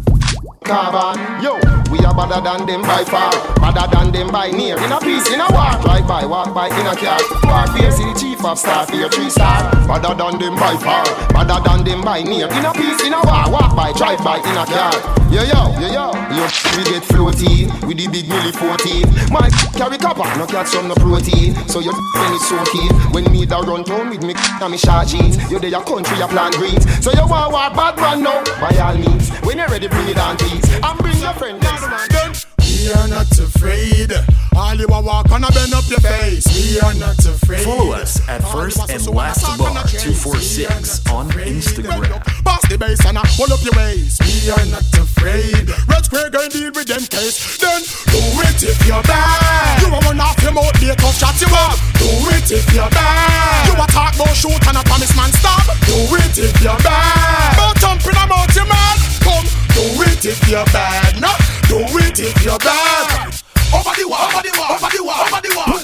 carbon. Yo, we are better than them by far, better than them by near. In a piece, in a war, drive by, walk by, in a car. Warfare, see chief of staff here, three star. Better than them by far, better than them by near. In a piece, in a war, walk by, drive by, in a car. Yo, yo, yo, yo, yo, we get floaty with the big milli 14. My carry copper, no catch some no protein. So you when it's so keen. When me da run town with me and me short jeans, you there your country, you plant greens. So you want war bad man now, by all means. When you're ready, bring it on, please. And bring your friend next. We are not afraid. All you walk on a bend up your face. We are not afraid. Follow us at First and Last Bar 246 on Instagram. Pass the bass and I pull up your waist. We are not afraid. Red Square going deal with them case. Then do it if you're bad. You want off your mouth, they tough shot you up. Do it if you're bad. You a talk no shoot and a promise man stop. Do it if you're bad. But jumping about your man. Come, do it if you're bad. No, do it if you're bad. Over the wall, over the wall, over the wall, over the wall.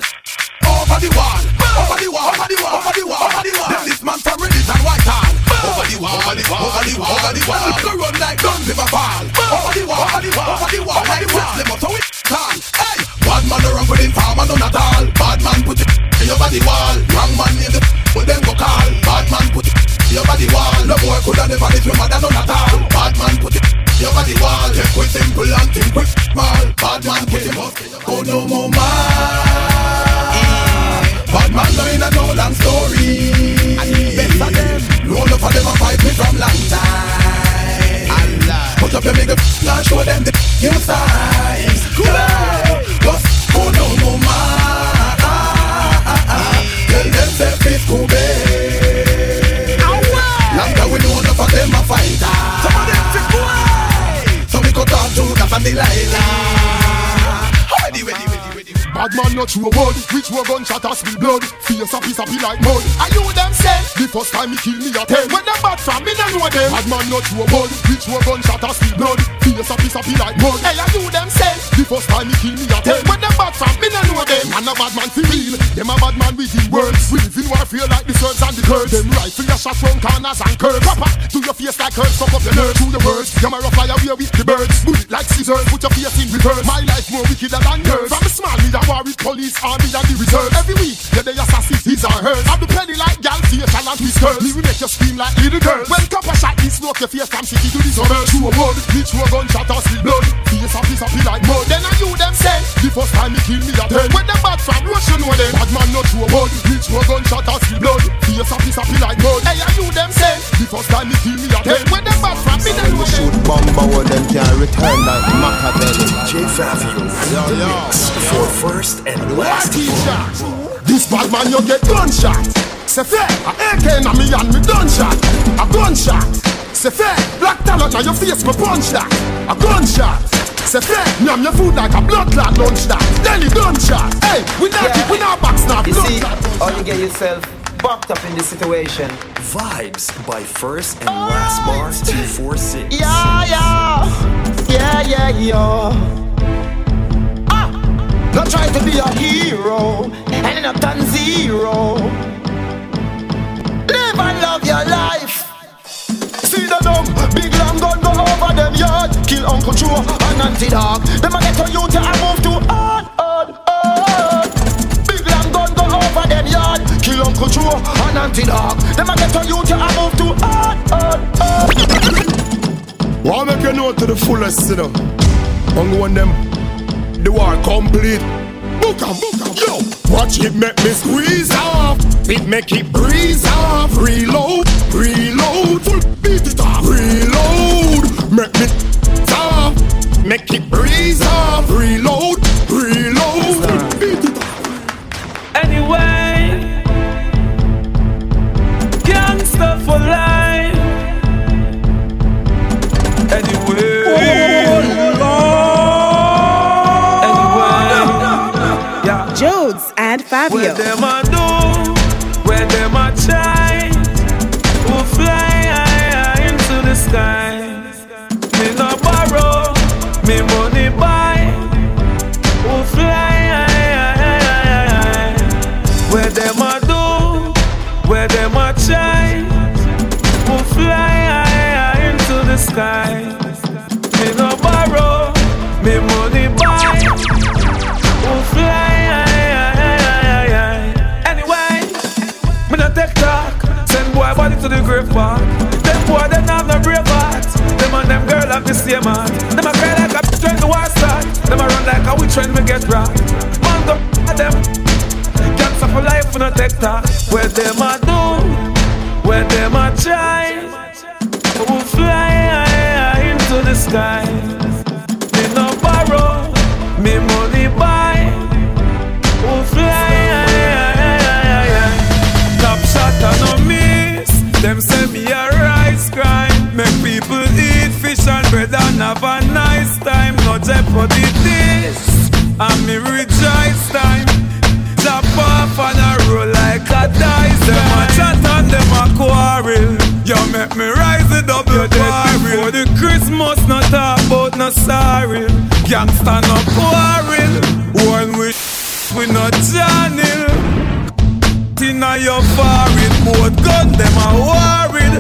Over the wall, over the wall, over the wall, over the wall, over the wall. Them this man from Reddit and Whitehall. Over the wall, over the wall, over the wall, over the wall. Go run like guns I fall. Over the wall, over the wall, over the wall, wall. Them up so it tall. Hey, bad man around with him farmer none at all. Bad man put it <laughs> in your body wall. Wrong man in the <laughs> with them go call. Bad man put <laughs> it your body wall. No boy coulda never live your mother none at all. Bad man put it your body wall. Take with simple and think with small. Bad man put him up. Go no more man. Bad man no in a no long story. Best of them. No enough of them a fight me from long time. Put up your big and show them the new size. Good. Fighter. Some of them fit go So we cut off Judas and Delilah. Bad man not true word, which were gunshot or spill blood. Face a piece of be like mud. Are you them say? The first time he kill me a ten. When them bad from me, no know them. Bad man not true word, which were gunshot or spill blood. Face a piece of be like mud. Hey, are you them say? The first time he kill me a ten. When them bad from me, no know them. Man a bad man for real. Them a bad man with his words. We live in warfare like the serves and the curds. Them rifle your shot from corners and curves. Proper to your face like curves. Fuck up your nerves through the words. You're my rough fire with the birds. Bullet like scissors. Put your face in reverse. My life more wickeder than yours. From the small me war with police, army and the reserve. Every week, yeah, they assassin his or hers. I'm the penny like gal, facial and whiskers. Me will make you scream like little girls. When copper shot, this smoke your face from city to the suburbs. True a word, which were gunshot or spill blood. Face a piece of like mud. Then I knew them say, the first time he kill me a ten. When them bad from Russia you know them. Bad man not true a word, which were gunshot or spill blood. Face a piece of like mud. Hey, I knew them say, the first time he kill me a ten. When them bad from me, they know them. Shoot bomber when them can't return like Machiavelli. J Fabio in the mix for first and last shot. This bad man you get gunshot. Say fair, a AK na me and me gunshot. A gunshot. Say fair, black talent on your face me punch that. A gunshot. Say fair, nyam your food like a blood clot lunch that. Then he gunshot. Hey, we not Yeah. keep we not box now. You see, clot. how you get yourself boxed up in this situation. Vibes by First and Last Bar 246. Yeah, yeah, yeah, yeah, yeah. Not try to be a hero and end up done zero. Live and love your life. See the dumb, big long gun go over them yard. Kill Uncle Joe and Auntie Dog. Them a get to you to I move to hard, hard, hard. Big long gun go over them yard. Kill Uncle Joe and Auntie Dog. Them a get to you to I move to hard, hard, hard. Want make you know to the fullest, you know. And when them, the war complete. Book 'em, book 'em, yo. Watch it make me squeeze off. It make it breeze off. Reload, reload. Full beat it off. Reload, make me off. Make it breeze off. Reload. Fabio. curve back. Them boy, them have no brave heart. Them and them girl have the same heart. Them a cry like a bitch when the war start. Them a run like a witch when we get rocked. Man, go at them. Cancer for life, we no take talk. Where them a do, where them a try. We fly into the sky. No jeopardy this. And me rejoice time. Chop off and a roll like a dice. Them a chat and them a quarrel. You make me rise it up your barrel. For the Christmas, not talk about no sorry. Gangsta no quarrel. One we we not channel. Inna your forehead, both gun them a worried.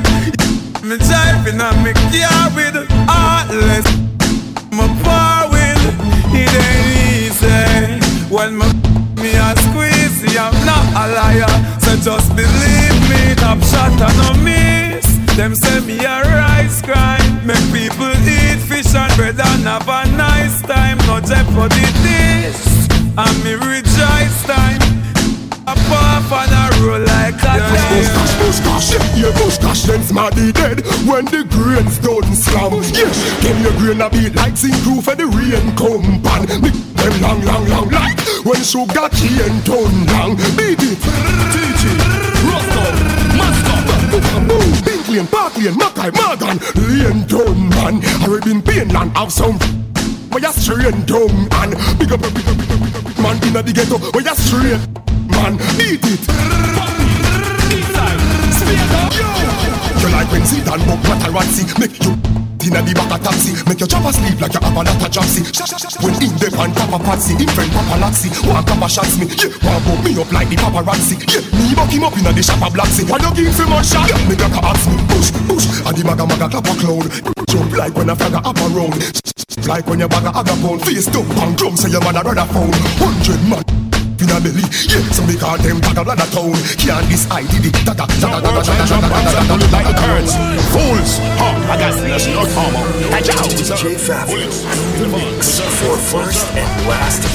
Me driving and me carried heartless. My power When me me a squeeze, I'm not a liar. So just believe me, top shot and no miss. Them say me a rice grind. Make people eat fish and bread and have a nice time. No jeopardy this, and me rejoice time. A puff and a roll like a Push cash, push cash, yeah, push cash, then smarty dead When the grains don't slam Yeah, can your grain a beat like sing crew for the rain come pan them long, long, long like When sugar cane turn long Beat it, teach it, Roscoe, Moscow Boom, Pink Lane, Park Lane, Mackay, Morgan Lane turn man Arabian Painland have some where you straight down and big up, big up, big up, big up, man inna the ghetto where you straight man beat it. You like when Zidane book Materazzi make you inna the back a taxi. Make your chopper sleep like you have a lot of jobsy. When in the pan papa patsy, in friend paparazzi, one papa shots me, yeah, one book me up like the paparazzi, yeah, me buck him up inna the shopper blacksy. Why you give him a shot? Yeah, me a ask me, push, push, and the maga maga clap a clown, jump like when a fagger up around, like when your bagger aga pound, face dump and drum say your man a rather found, hundred man in a belly. Yeah, so we call them tag a bladder town. Can't this I did it. Tata, tata, tata, tata, tata, tata, tata, like the currents. Fools, huh? I got this, no karma. And ciao. DJ Fabulous. The mix for first and last.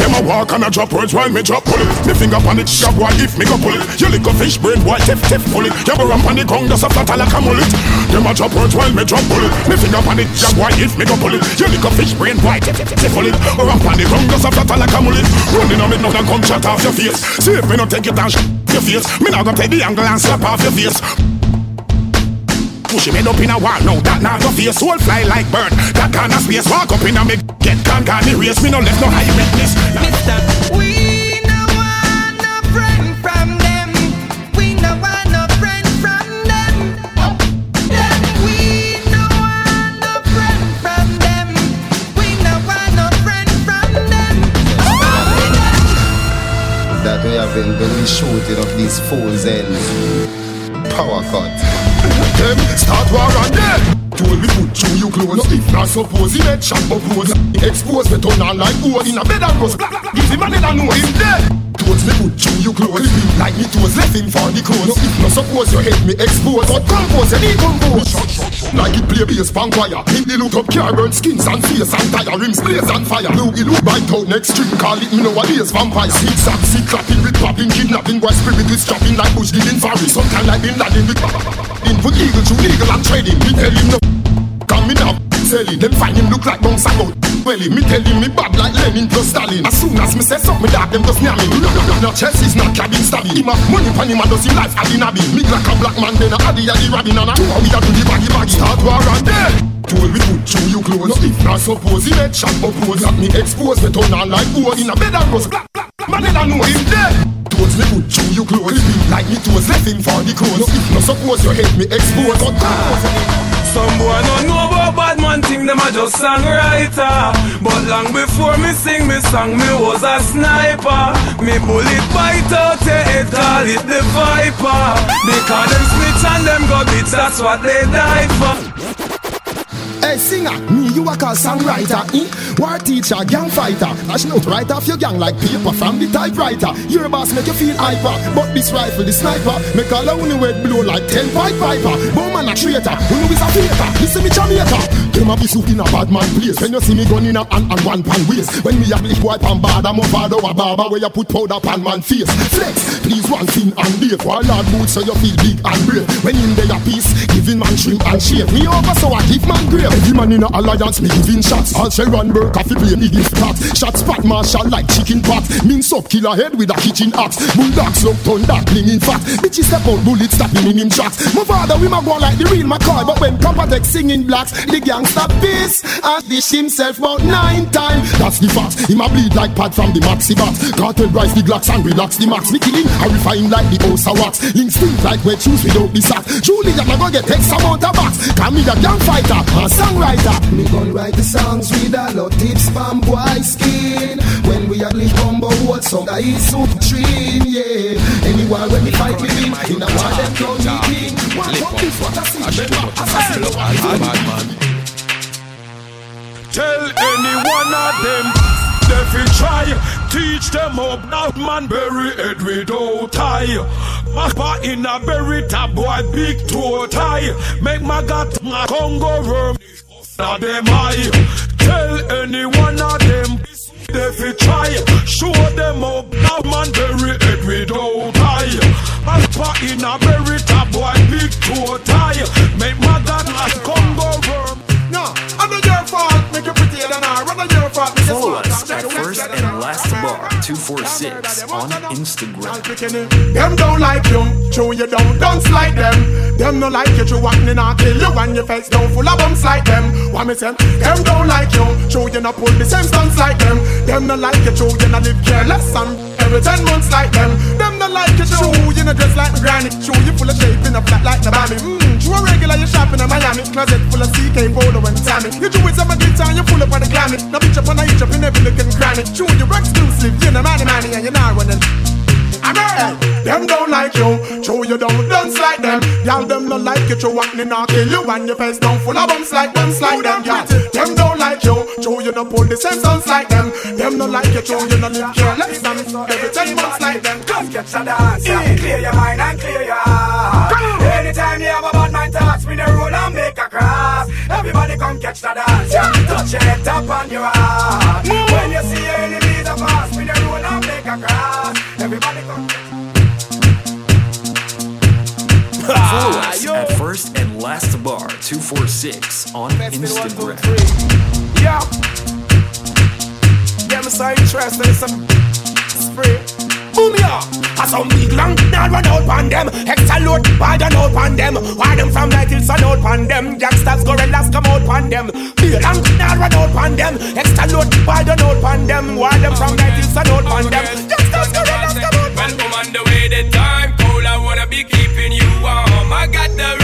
Them a walk and a drop words while me drop pull it. Me finger on it, shop boy if me go pull it. You lick a fish brain boy, tiff tiff pull it. You go ramp on the gong, that's a flat like a mullet. Them a drop words while me drop pull it. Me finger on it, shop boy if me go pull it. You lick a fish brain boy, tiff tiff tiff pull it. Ramp on the gong, that's a flat like a mullet. Running on me now and come shut off your face. See if me no take it and sh- your face. Me now gonna take the angle and slap off your face. Push him up in a wall, no, that not your face. Soul fly like bird, that kind of space. Walk up in a me get can can erase. Me no left no high redness. Mister, we Have when we shooting up these fools ends. Power cut. Them start war on them. Told me put through you clothes. If not suppose he shot oppose. Expose turn on like hole in a bed and rose. Give him a and know him dead. Told me put through you clothes. Like me toes left him for the clothes. If not suppose your head me expose. But compose you decompose. Like it play bass pan choir. Hit the look up car burn skins and face and tire rims blaze and fire. Blue it look bite out next string. Call it me is vampire. Six sack, six clapping with popping, kidnapping, boy spirit with strapping like bush giving fairy. Sometimes like Bin Laden with <laughs> in put eagle to legal and trading. Me tell him no. Come in selling. Them find him look like bounce about. Welly, me tell him me bad like Lenin plus Stalin. As soon as me say something, me dark them just near me. No, no, no, no, chest is not cabin stabbing. Him a money pan him and does him life adin abin. Me like a black man, then a addy addy rabbin and a two we a do the baggy baggy. Start war and dead. Told me put through you clothes. No, if not suppose shot oppose. That me expose me turn on like hole in a bed and rose. Black, black, man, then I know him dead. Towards me put through you clothes. Like me toes him for the clothes. No, not suppose your head me expose. But Some boy no know about bad man thing, them a just songwriter. But long before me sing me song, me was a sniper. Me bullet bite out your head, call it the viper. Because them snitch and them go bits, that's what they die for. Hey singer, me you a call songwriter, eh? War teacher, gang fighter. Dash out right off your gang like paper from the typewriter. Your boss make you feel hyper, but this rifle, the sniper, make the only way blow like ten pipe piper. Bowman a traitor, who know is a faker. Listen me Jamaica, them a be soup in a bad man place. When you see me gun in a hand and one pan waist. When me a bleach boy pan bad, I'm a bad a barber where you put powder pan man face. Flex, please one thing and date. While hard boots so you feel big and brave. When in there a peace, giving man shrimp and shave. Me over so I give man grave. Every man in a alliance me giving shots. All run Burke coffee play me gift pot. Shot spot marshal like chicken pot. Mince up killer head with a kitchen axe. Bulldogs look thunder clinging fat. Bitches step out bullet stopping in him shots. My father we ma go like the real McCoy, but when Compatech singing blacks, the gangsta piss and dish himself about nine times. That's the fact. He ma bleed like pad from the maxi bat. Cartel rise the glocks and relax the max. Me killing, I refine like the of wax. Link stink like wet shoes without the sack. Julie, I'm go get X amount of bats. Call me the gang fighter songwriter. Me gon' write the songs with a lot of tips from boy skin. When we are bleach bumbo, what song I is supreme, yeah. Anywhere when we fight with him, in a war them clown me king. One up this what I see, remember, assassin, bad man. Tell any one of them they fi try. Teach them up now man bury head without tie Mappa in a bury top boy big toe tie. Make my got my Congo worm Now them high Tell any one of them they fi try. Show them up now man bury head without tie Mappa in a bury top boy big toe tie. Make my got 246 on Instagram. Them don't like you, true you don't dance like them. Them no like you, true acting and kill you and your face down full of bumps like them. What me say? Them don't like you, true you not pull the same stunts like them. Them no like you, true you not live careless and every ten months like them. Them no like you, true you not dress like granny. True you full of shape in a flat like the Bambi. Mmm, true a regular you shopping in Miami. Closet full of CK polo and Tammy. You do it some and you full up on the glammy. Now bitch up on a hitch up in every looking cranny. True you exclusive, you know money money and you're not running. I'm. Them don't like you, true you don't dance like them. Y'all them not like you, true acting and kill you and your face down full of bumps like bumps like them. Yeah, them don't like you, true you not pull the same stunts like them. Them not like you, true you not live careless and every ten months like them. Come Catch a dance, yeah. Clear your mind and clear your heart. Anytime on Instagram. Yeah. Yeah, I'm so interested in some spray. Boom ya! I some big long now run out on them. Extra load bad and out on them. Why them from night till sun out on them. Gangsters gorillas come out on them. Big long now run out on them. Extra load bad and out on them. Why them from night till sun out on them. Gangsters gorillas come out When I'm on the way, the time cold, I wanna be keeping you warm. I got the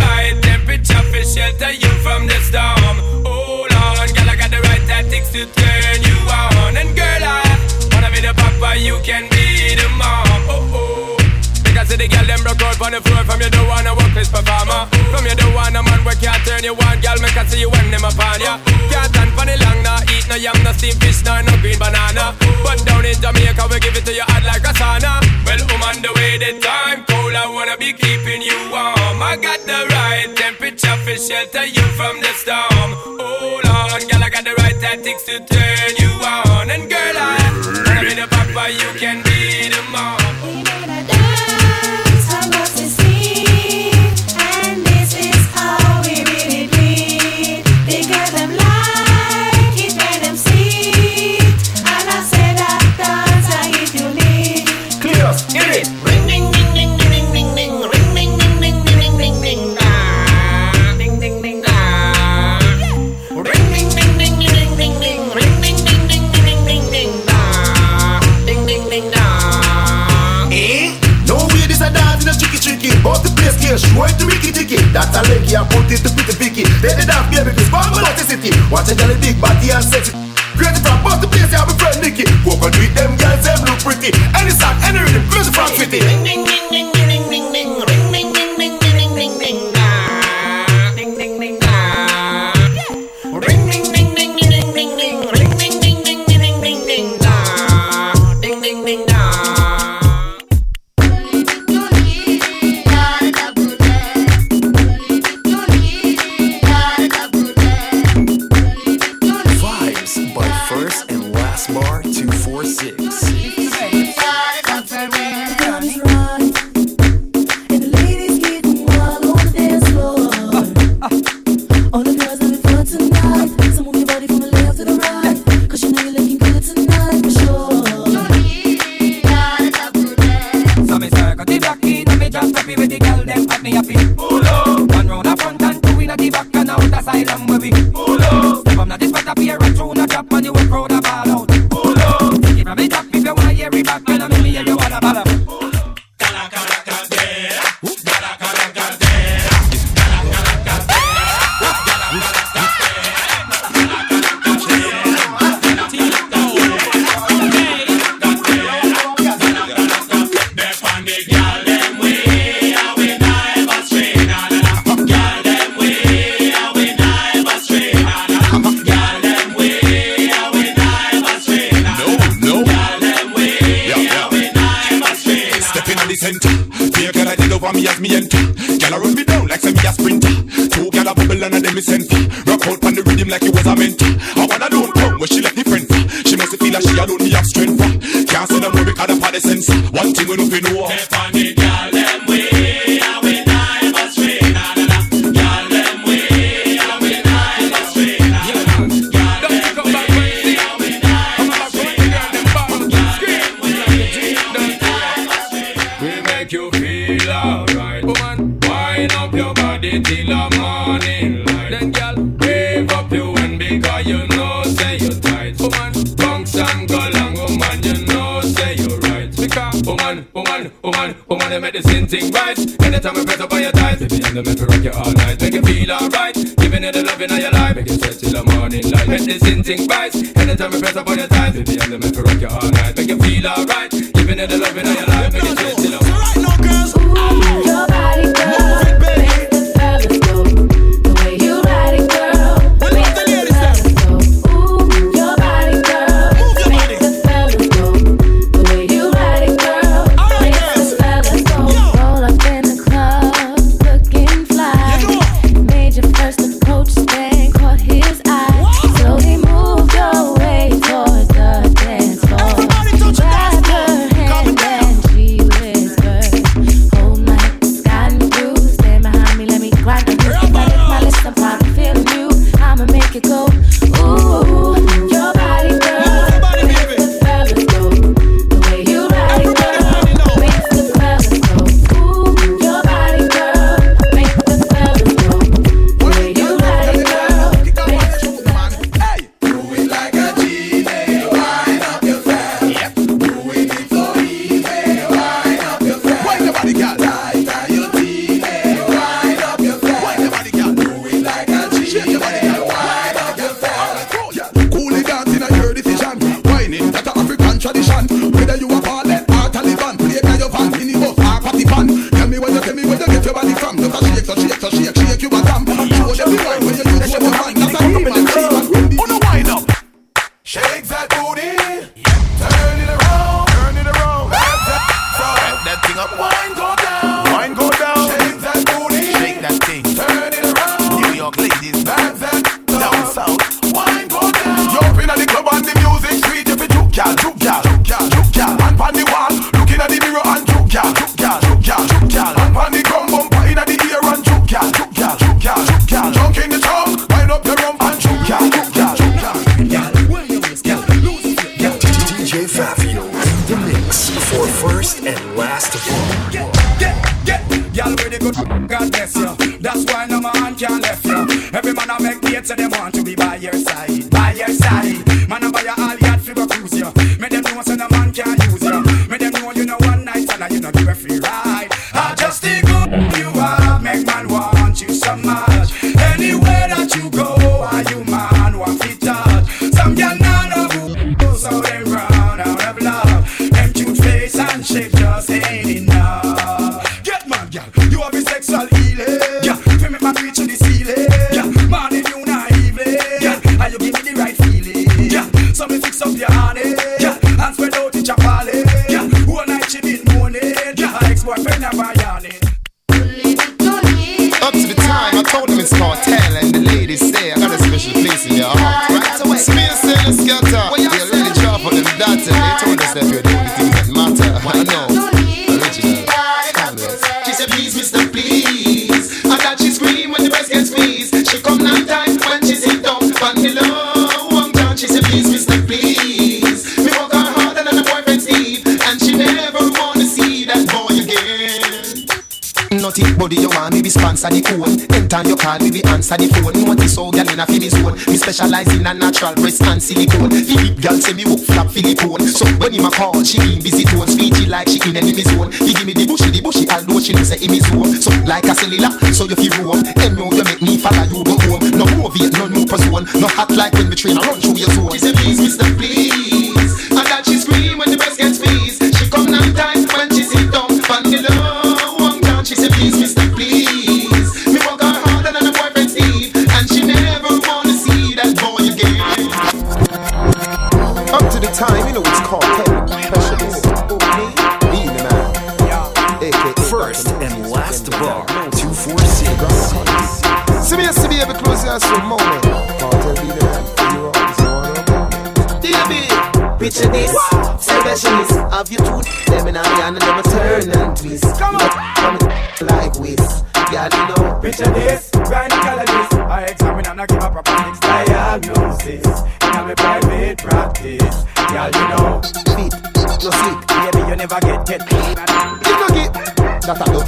for you from the storm. Hold on, girl, I got the right tactics to turn you on. And girl, I wanna be the papa, you can be the mom. Oh oh. Because the girl them broke out on the floor from you wanna work this performer. From you don't wanna man where can't turn you on, girl, make I see you when them upon ya. Can't stand for the long, nah, eat no yam, no steamed fish, nor no green banana. But down in Jamaica, we give it to you hot like a sauna. Well, I'm on the way, the time cold, I wanna be keeping you warm. I got the right temperature for shelter you from the storm. Oh, Hold on, girl, I got the right tactics to turn you on. And girl, I wanna be the papa, you can be it to Ricky Ticky That's a leggy I put it to pretty picky. Let the dance baby cause bomb like the city Watch a girl big body and sexy. Great from but the place here my friend Nicky. Walk on with them girls them look pretty. Any song, any rhythm, music from city. Ding, ding, ding, ding, ding, Tengo que Scatter. We already drop on them data. Answer the phone. Anytime you call, we be answer the phone. Notice how girl in a feel zone. Me specialize in a natural breast and silicone. The hip girl say me work flap Philippone. So when him a call, she be busy tone. Speechy like she in enemy zone. He give me the bushy, the bushy, although she know say him. So like a cellular, so you feel roam. And know you make me follow you go home. No movie, no new zone. No hot like when we train, I run through your zone. Say please, Mister, please.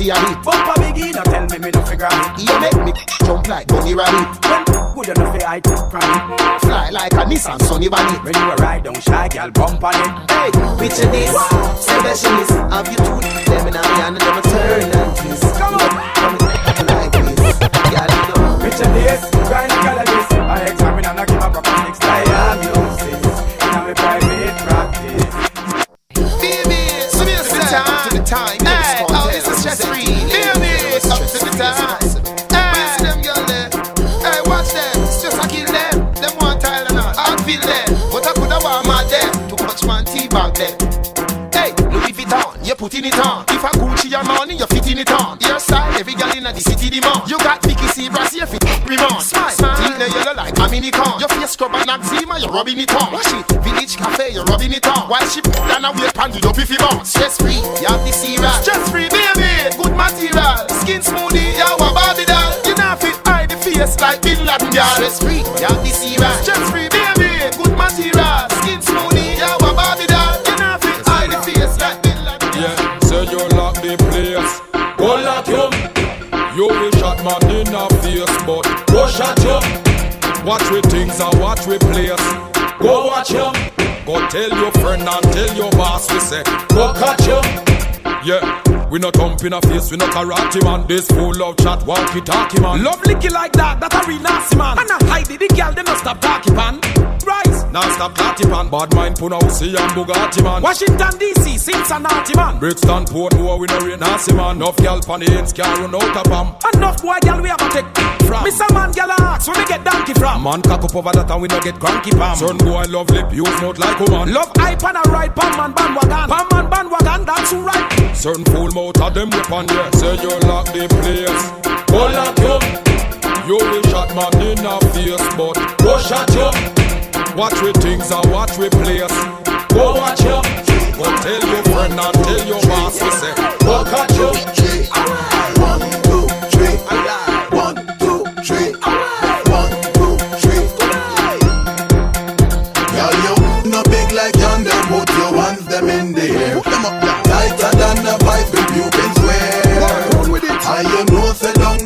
That a dirty habit. Bumper biggie, no tell me me no figure it. You make me jump like bunny rabbit. When good enough for I from it. Fly like a Nissan Sunny Bunny. When you a ride down shy, girl, bump on it. Hey, picture this. Specialist, have you two them in a hand and them a turn and twist. Come on, come like this. Girl, you. Picture this, gynecologist. I examine and I give man T-bag them. Hey, Louis Vuitton, you putting it on. If I Gucci your money, you're fitting it on. Your style, every girl in the city demand. You got Vicky Sebras, you fit Rivon. Smile, smile. Teeth the yellow like a mini con. Your face scrub and eczema, you rubbing it on. Wash it, Village Cafe, you're rubbing it on. While she put down a wait pan, you if you want. Stress free, you have the Sebras. Stress free, baby. Good material, skin smoothie, you have a Barbie doll. You not fit hide the face like Bin Laden, girl. Stress free, you have the Sebras. Stress free, baby. Go shot. Watch with things and watch with players. Go watch you. Go tell your friend and tell your boss we say go catch you. Yeah, we not thump in a face, we not karate man. This full of chat, walkie talkie man. Love licky like that, that a real nasty man. And I hide it, the girl they not stop talking pan. Rise, now stop talking pan. Bad mind puna usi and Bugatti man. Washington DC, Cincinnati man. Brixton, Port Portmore, we no real nasty man. Enough gal pan the ends can run out of them. Enough boy gal we have a take from. Miss a man gal ask where we get donkey from. Man cock up over that and we no get cranky pam. Son boy love lip, use mouth like woman. Love hype and a ride pan man bandwagon. Pan man bandwagon, that's who right. Certain fool mouth of them weapon, yeah. Say you lock the place. Go lock you. You will shot man in a face, but go shot you. Watch with things and watch with players. Go watch you. Go tell your friend and tell your boss we say go catch you.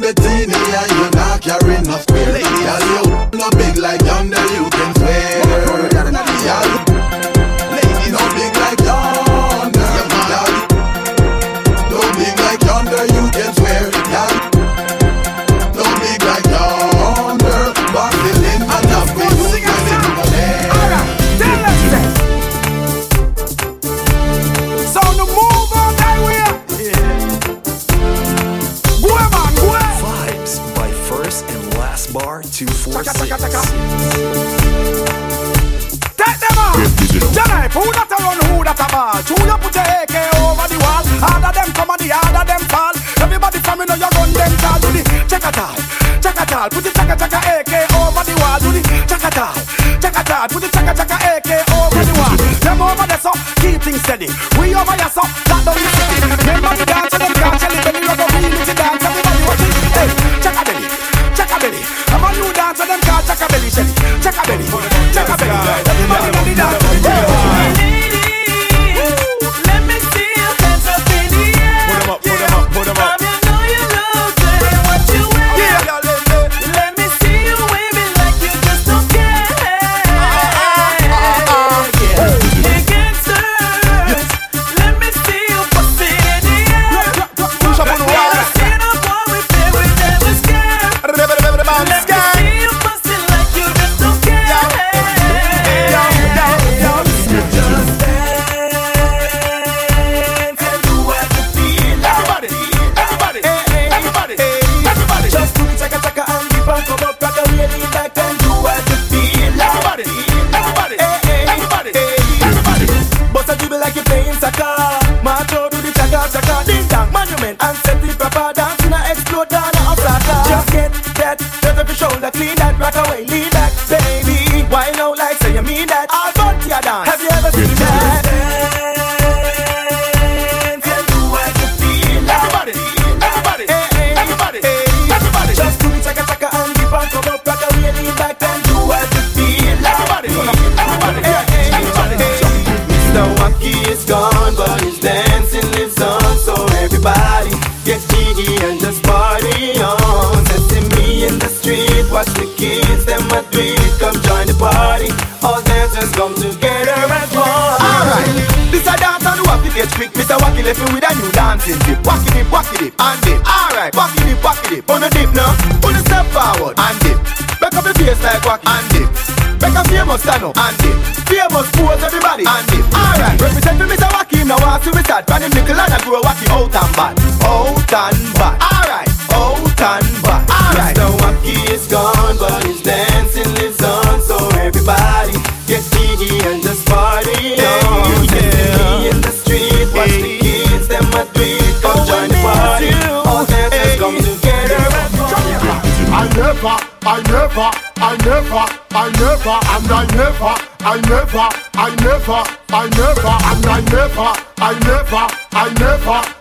The teeny and you not carry no spare. Girl, you 246. Take them out. Tonight, who that a run, who that a ball? True, you put your AK over the wall. Harder them come and the harder them fall. Everybody from you know you run them tall. Do the check a tall, check a tall. Put the check a check a AK over the wall. Do the check a tall, check a tall. Put the check a check a AK over the wall. Them over there so keep things steady. We over here so that don't. Remember the dance dance and them can't check a belly, shelly. Check a belly, check a belly.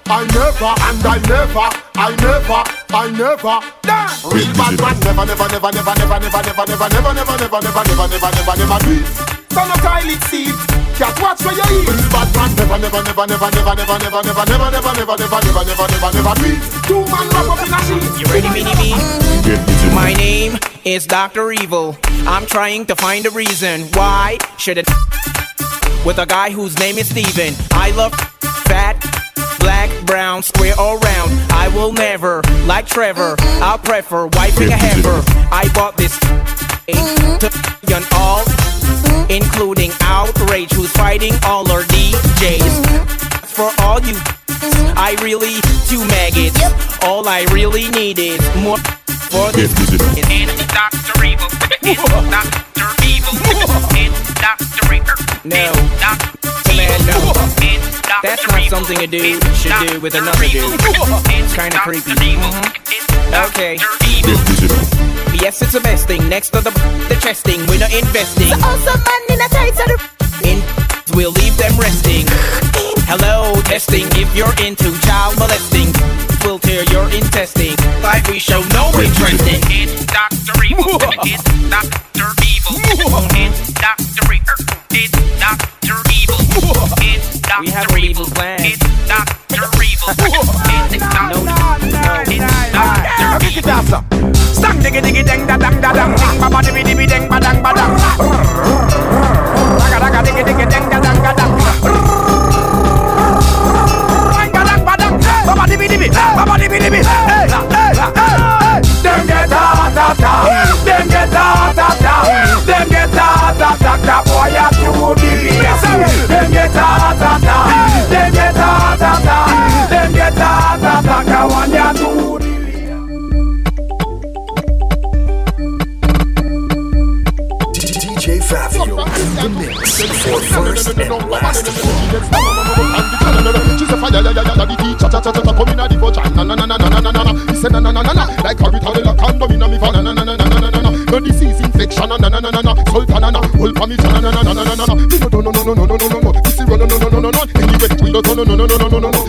I never, and I never, I never, I never. Real bad man never, never, never, never, never, never, never, never, never, never, never, never, never, never, never, never do it. Son of toilet seat, cat watch where you eat. Real bad man never, never, never, never, never, never, never, never, never, never, never, never, never, never, never, never do it. Two man wrap up in a sheet. You ready, mini me? My name is Dr. Evil. I'm trying to find a reason why should it with a guy whose name is Steven. I love fat, black, brown, square or round. I will never, like Trevor, I'll prefer wiping a heifer. I bought this to all, including outrage, who's fighting all our DJs. For all you, I really two maggots. All I really need is more for this. And Dr. Evil, Dr. Evil, and Dr. Evil. No, man, no. That's not something a dude should do with another dude. It's kinda creepy. Mhm. Okay. Yes, it's the best thing. Next to the the testing, we're not investing. So awesome man in a tight sort of In we'll leave them resting. Hello, testing. If you're into child molesting, we'll tear your intestine. Like we show no interest in. It's Dr. Evil. It's Dr. Evil. It's Dr. Evil. It's Dr. Evil. It's Dr. We have an evil plan. It's Dr. Evil. It's it's it off, sir. Stang diggy diggy dang da dang da dang ding ba ba dibby dibby dang ba dang ba dang. For first and last She say fire, ya, ya, ya, the cha, cha, cha, come inna the fudge, na, na, na, na, na, na, na, na. He say na, na, na, na, na, like a retarded condom inna me van, na, na, na, na, na, na, na. No disease, infection, na, na, na, na, na. Sultan, na, whole family, na, na, na, na, na, na, na. Me no, no, no, no, no, no, no, no, no. This is no, no, no, no, no, no. Anyway, we don't, no, no, no, no, no, no, no, no.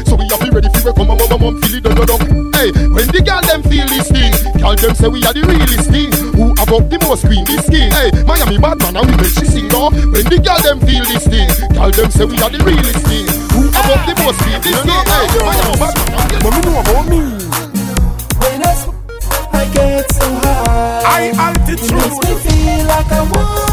We have to be ready for we come, feel it. Hey, when the girl them feel this thing, girl them say we are the realest thing. Who have up the most queen this skin? Hey, Miami bad man, and we make she sing. When the girl them feel this thing, girl them say we are the realest thing. Who have up the most queen this skin? Hey, Miami bad man, and we know about me. When I I get so high. High altitude. It makes me feel like I wanna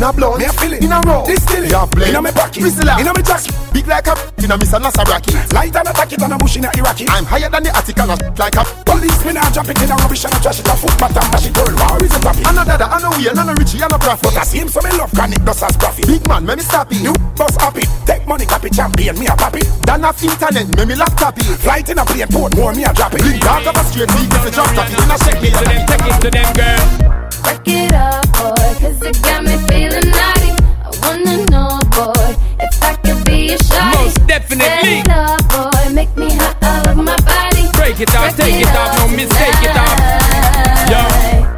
in a blood, me a feel it in a row. This still it, Yeah, blame. in a me pocket, Whistler. in a me jacket. Big like a in a Miss Nasaraki. Light and attack it on a bush in a Iraqi. I'm higher than the attic and a like a Police me now drop it in a rubbish and a trash it a footpath and bash it. World war is a topic. I know that I know we and I know Richie and a But. I see him so me love can it does as profit. Big man, me me stop it. You bust happy, take money, copy champion, me a pop it. Dan off internet, me me laptop it. Flight in a plane, Portmore, me a drop it. Big dog of a straight big the drop top it. In a shake me, to them, take it to them, girl. Break it up, boy, cause it got me feeling naughty. I wanna know, boy, if I could be a shawty. Most definitely. Set it up, boy, make me hot all over my body. Break it off, take it off, no mistake it off. Yo.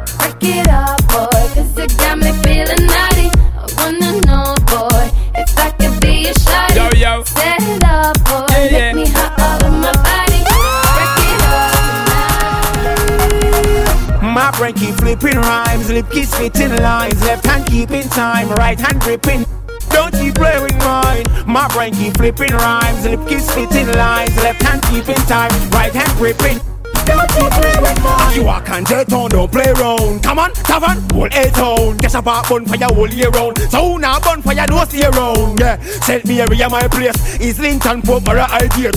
Flipping rhymes, lip keep spitting lines, left hand keeping time, right hand gripping. Don't keep with mine. My brain keep flipping rhymes, lip keep spitting lines, left hand keeping time, right hand gripping. Don't you play with mine. You walk and jet on, don't play round. Come on, tavern, whole A town. Get a bar bun for your whole year round. So now your don't stay around. Yeah, St. Mary, my place is Linton, Pope, or idea.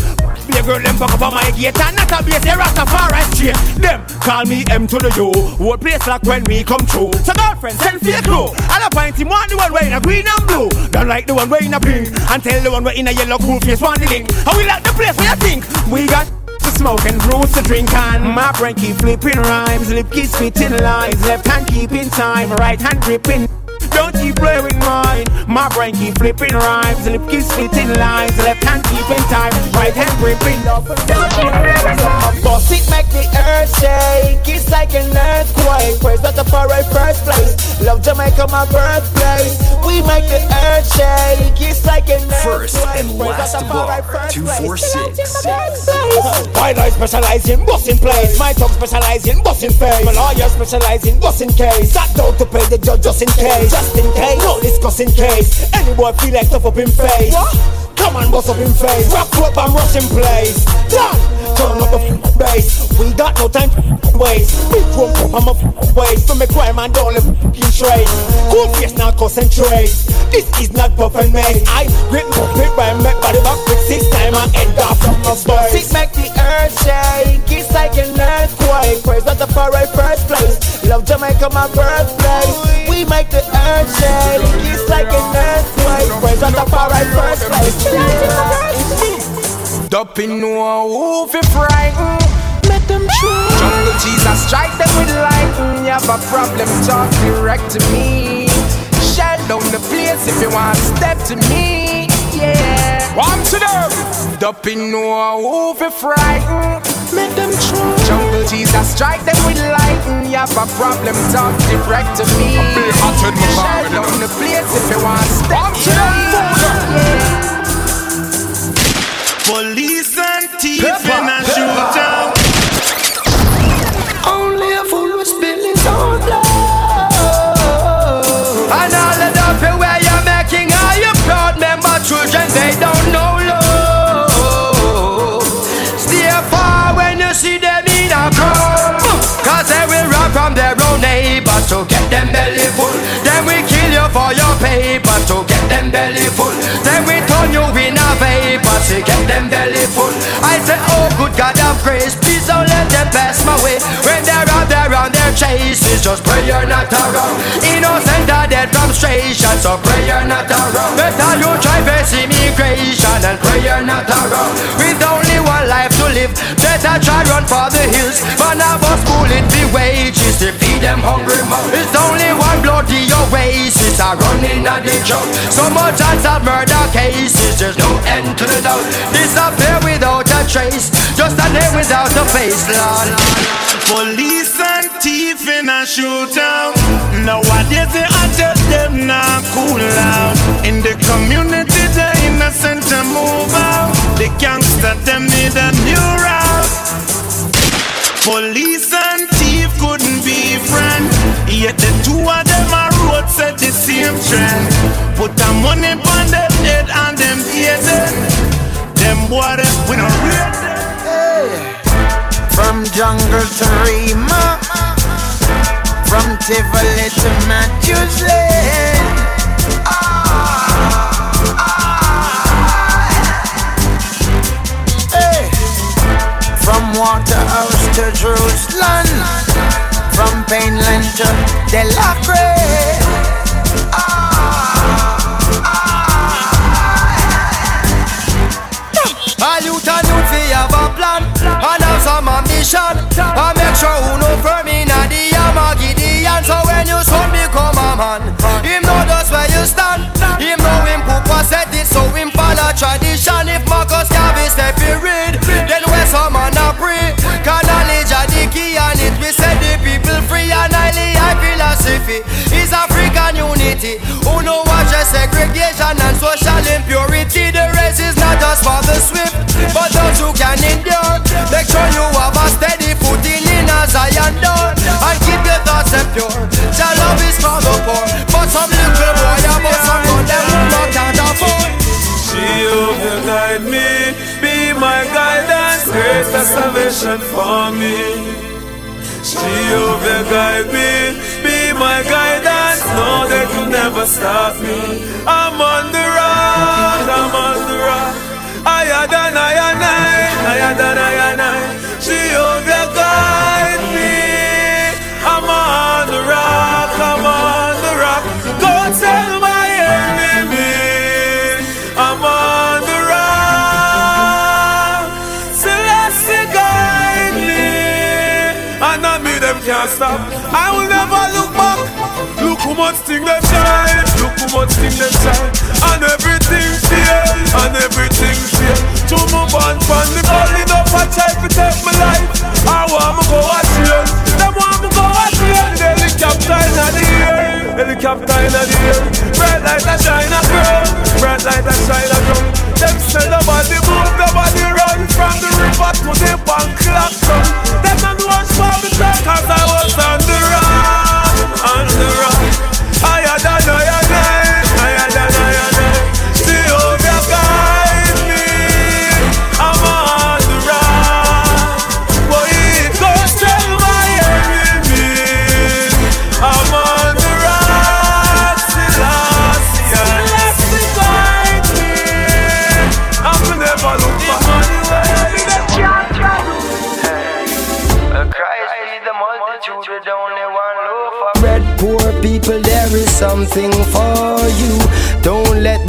Be a girl, them fuck up my gate, and not a base, they Rastafari straight. Them call me M to the U. Whole place like when we come through. So girlfriend, send for your crew. I point him one, the one wearing a green and blue. Don't like the one wearing a pink. And tell the one wearing a yellow cool face, one the link. How we like the place where you think we got to smoke and brews to drink on. My brain keep flipping rhymes, lip keep spitting lines, left hand keeping time, right hand gripping. Don't keep playing mine. My brain keep flipping rhymes, lip keep spitting lines, left hand keeping time, right hand gripping. Don't Boss it make the earth shake, it's like an earthquake. Praise the for our first place. Love Jamaica, my birthplace. We make the earth shake, it's like an First and last bar, 246. My life specialize in busting place. My tongue specialize in busting face. My lawyer specialize in busting case. Sat down to pay the judge just in case. Just in case. No discussing case. Any boy feel like stuff up in face. Come on, bust up in face. Rock up and rush in place. Done. Turn up the f- bass. We got no time for waste. Big room, I'm a f- waste. For me crime and don't live f***ing straight. Cool face, now concentrate. This is not and maze. I grip my grip by make body back quick six time and end off from my space. It make the earth shake. It's like an earthquake. Praise not the far right first place. Love Jamaica, my birthplace. We make the earth shake. It's like an earthquake. Praise not the far right first place. Dumping no who fi frighten Let them try Jungle Jesus strike them with lightning You have a problem talk direct to me Shut down the place if you want to step to me Yeah One to them Dumping no who fi frighten Let them try Jungle Jesus strike them with lightning. You have a problem talk direct to me. Shut down the place if you want. Step to Yeah Police and thief in to get them belly full. Then we kill you for your paper to get them belly full. Then we turn you in a vapor to get them belly full. I say, oh good God of grace, please don't let them pass my way. When they're out there on their chases, just pray you're not around. Innocent are dead from stration, so pray you're not around. Better you try face immigration and pray you're not around. With only one life live, better try run for the hills. Man of us bullet the wages to feed them hungry mouth. It's only one bloody oasis are running at the drought. So much unsolved murder cases, there's no end to the doubt. Disappear without a trace, just a name without a face, Lord. Police and thief in a shootout. Nowadays they are just them not cool out. In the community, the innocent to move out. The gangster them need a new route. Police and thief couldn't be friends. Yet the two of them are road set the same trend. Put the money on them head and them pay them. Them we rate them. From jungle to Rema, from Tivoli to Matthews Lane. Waterhouse to Jerusalem, from Painland to Delacree. All you can do fi have a plan And have some ambition And make sure who know firm in a the Yama Gideon So when you son become a man Him know just where you stand. Him know him Papa said it So him follow tradition philosophy. Is African unity. Who know what just segregation And social impurity? The race is not just for the swift But those who can endure. Make sure you have a steady footing in a Zion door And keep your thoughts pure. Your love is for the poor But some little boy about some gun Them who not can't afford. She will guide me, be my guidance, greater salvation for me. Jehovah guide me, be my guidance. Know that you never stop me. I'm on the rock, I'm on the rock. Higher than I and I, higher than I and I. Jehovah guide me. I'm on the rock, I'm on the rock. Go tell my enemy, I'm on the rock. Celeste guide me. And not me, them can't stop. I thing them shine. Look how much thing them shine. And everything fail. And everything fail. To move on from the only enough I try to take my life. I want me go a jail. Them want me go a jail. The helicopter in the air. Helicopter in the air. Bright light a shine a girl. Bright light a shine a girl. Them say nobody move, nobody run from the river to the bank clock. Them not what's for me cause I was on the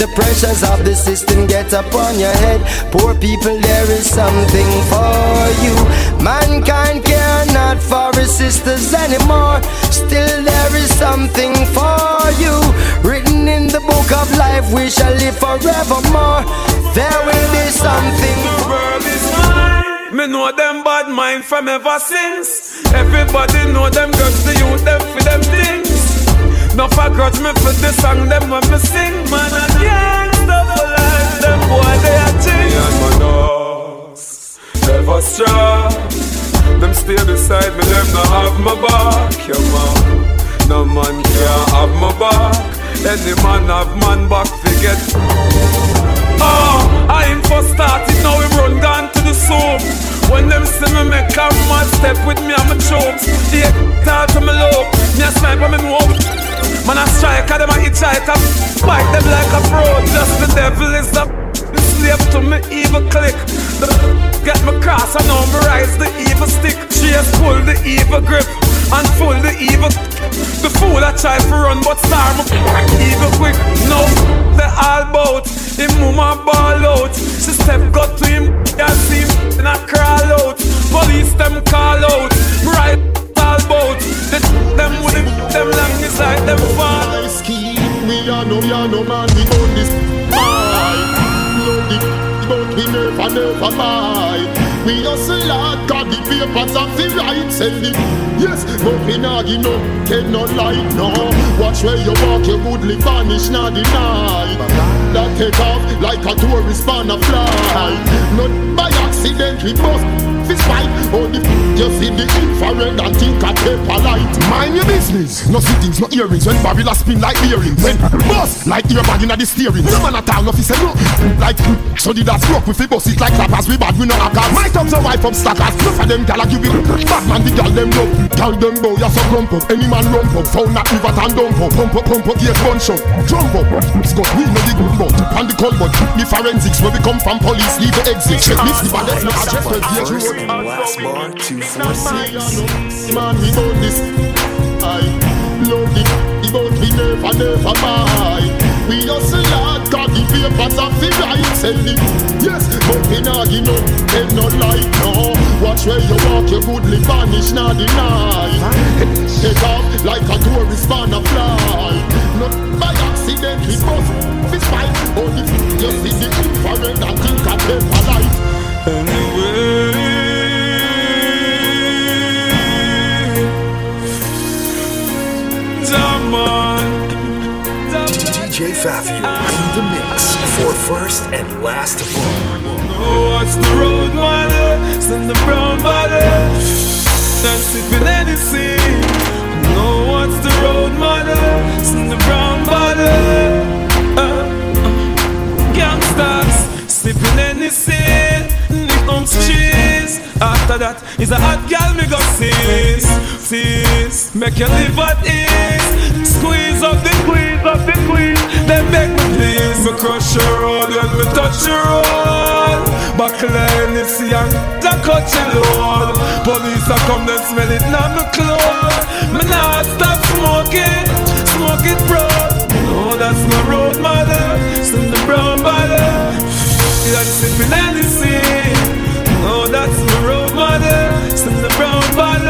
the pressures of the system get upon your head. Poor people, there is something for you. Mankind care not for his sisters anymore. Still, there is something for you. Written in the book of life, we shall live forevermore. There will be something. Mine. Me know them bad mind from ever since. Everybody know them grudge the youth them for them things. No for grudge me for the song them when me sing. Man I can't stop for life. Them boy they a thing. Me and my dogs never strong. Them stay beside me. Them no have my back. Yeah man. No man can have my back. Any man have man back. Forget. Oh, I ain't for started, now we run down to the soup. When them see me make a mad step with me and my troops. Yeah, talk to me low, me a sniper, me know. Man a striker, them a hitchhiker. Fight them like a pro, just the devil is the slave to me evil click. The get me cross, I know rise the evil stick. Chase pull the evil grip and pull the evil. The fool I try to run, but star evil quick. No, they all bout him mama ball out. She step got to him and see him and I crawl out. Police them call out, right all bout. They them with it, them long beside them fall. We are no, we are no man, we own this fight. Love it, but we never, never buy. We hustle hard, got the papers of the right send it. Yes, but we not give no, get no light, no. Watch where you walk, you goodly vanish, not deny. That take off like a tourist on a fly. Not by accident, we bust fist fight. Oh, the you see the infrared and think a paper light. Mind your business. No sittings, no earrings. When Babylon spin like earrings. When bust like earbag in the steering. No man at all, no fi say no. Like so the that stroke with the bust it like clappers. We bad, we no hackers. My thumbs a wife up stackers. No for them gal a give it. Batman the gal them love. Tell them bow ya so crump up. Any man lump up. Found that river and dump up. Pump up, pump up, get bunch up. Jump up. Scott we no the good but and the cold but the forensics where we come from police leave the exit. Check me the baddest no address where the First and last bar, 246. Man, we own this. I love it. The boat we never, never buy. We hustle hard, got the papers of the right sell it. Yes, but we not give no, them no light, no. Watch where you walk, you goodly vanish, not deny. Take off like a tourist on a fly. Not by accident, we bust fist fight. Oh, you see the infrared and think a paper light. DJ Fabio in the mix for first and last bar. Oh, what's the road, mother? Send the brown body. Then sipping anything. No, what's the road, mother? Send the brown body. Gangsters, sipping anything. On cheese. After that is a hot gal me go seize. tease. Make you live at ease. Squeeze up the squeeze up the squeeze. Then make me please. Me crush your road when me touch your road. Buckle Hennessy and the cut your load. Police a come then smell it now me clothes. Me not stop smoking, smoke it bro. Oh, that's my road mother. Send the brown bottle. And sipping Hennessy. Oh, that's my road mother. Send the brown bottle.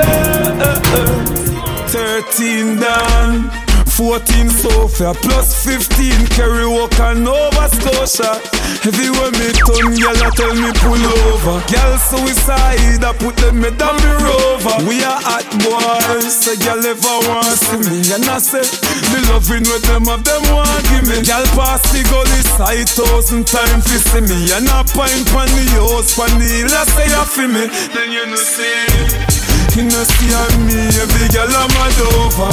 Uh, uh. Thirteen down. 14 Sophia plus 15 Kerry Walker Nova Scotia. Everywhere me turn girl I tell me pull over. Girl suicide I put them me down the rover. We are hot boys So girl ever want see me. And I say The loving with them of them want give me. Girl pass the gully side thousand times fi see me. And I pint pan the house pan the hill I say you feel me. Then you know see you know see how me, every girl I'm mad over.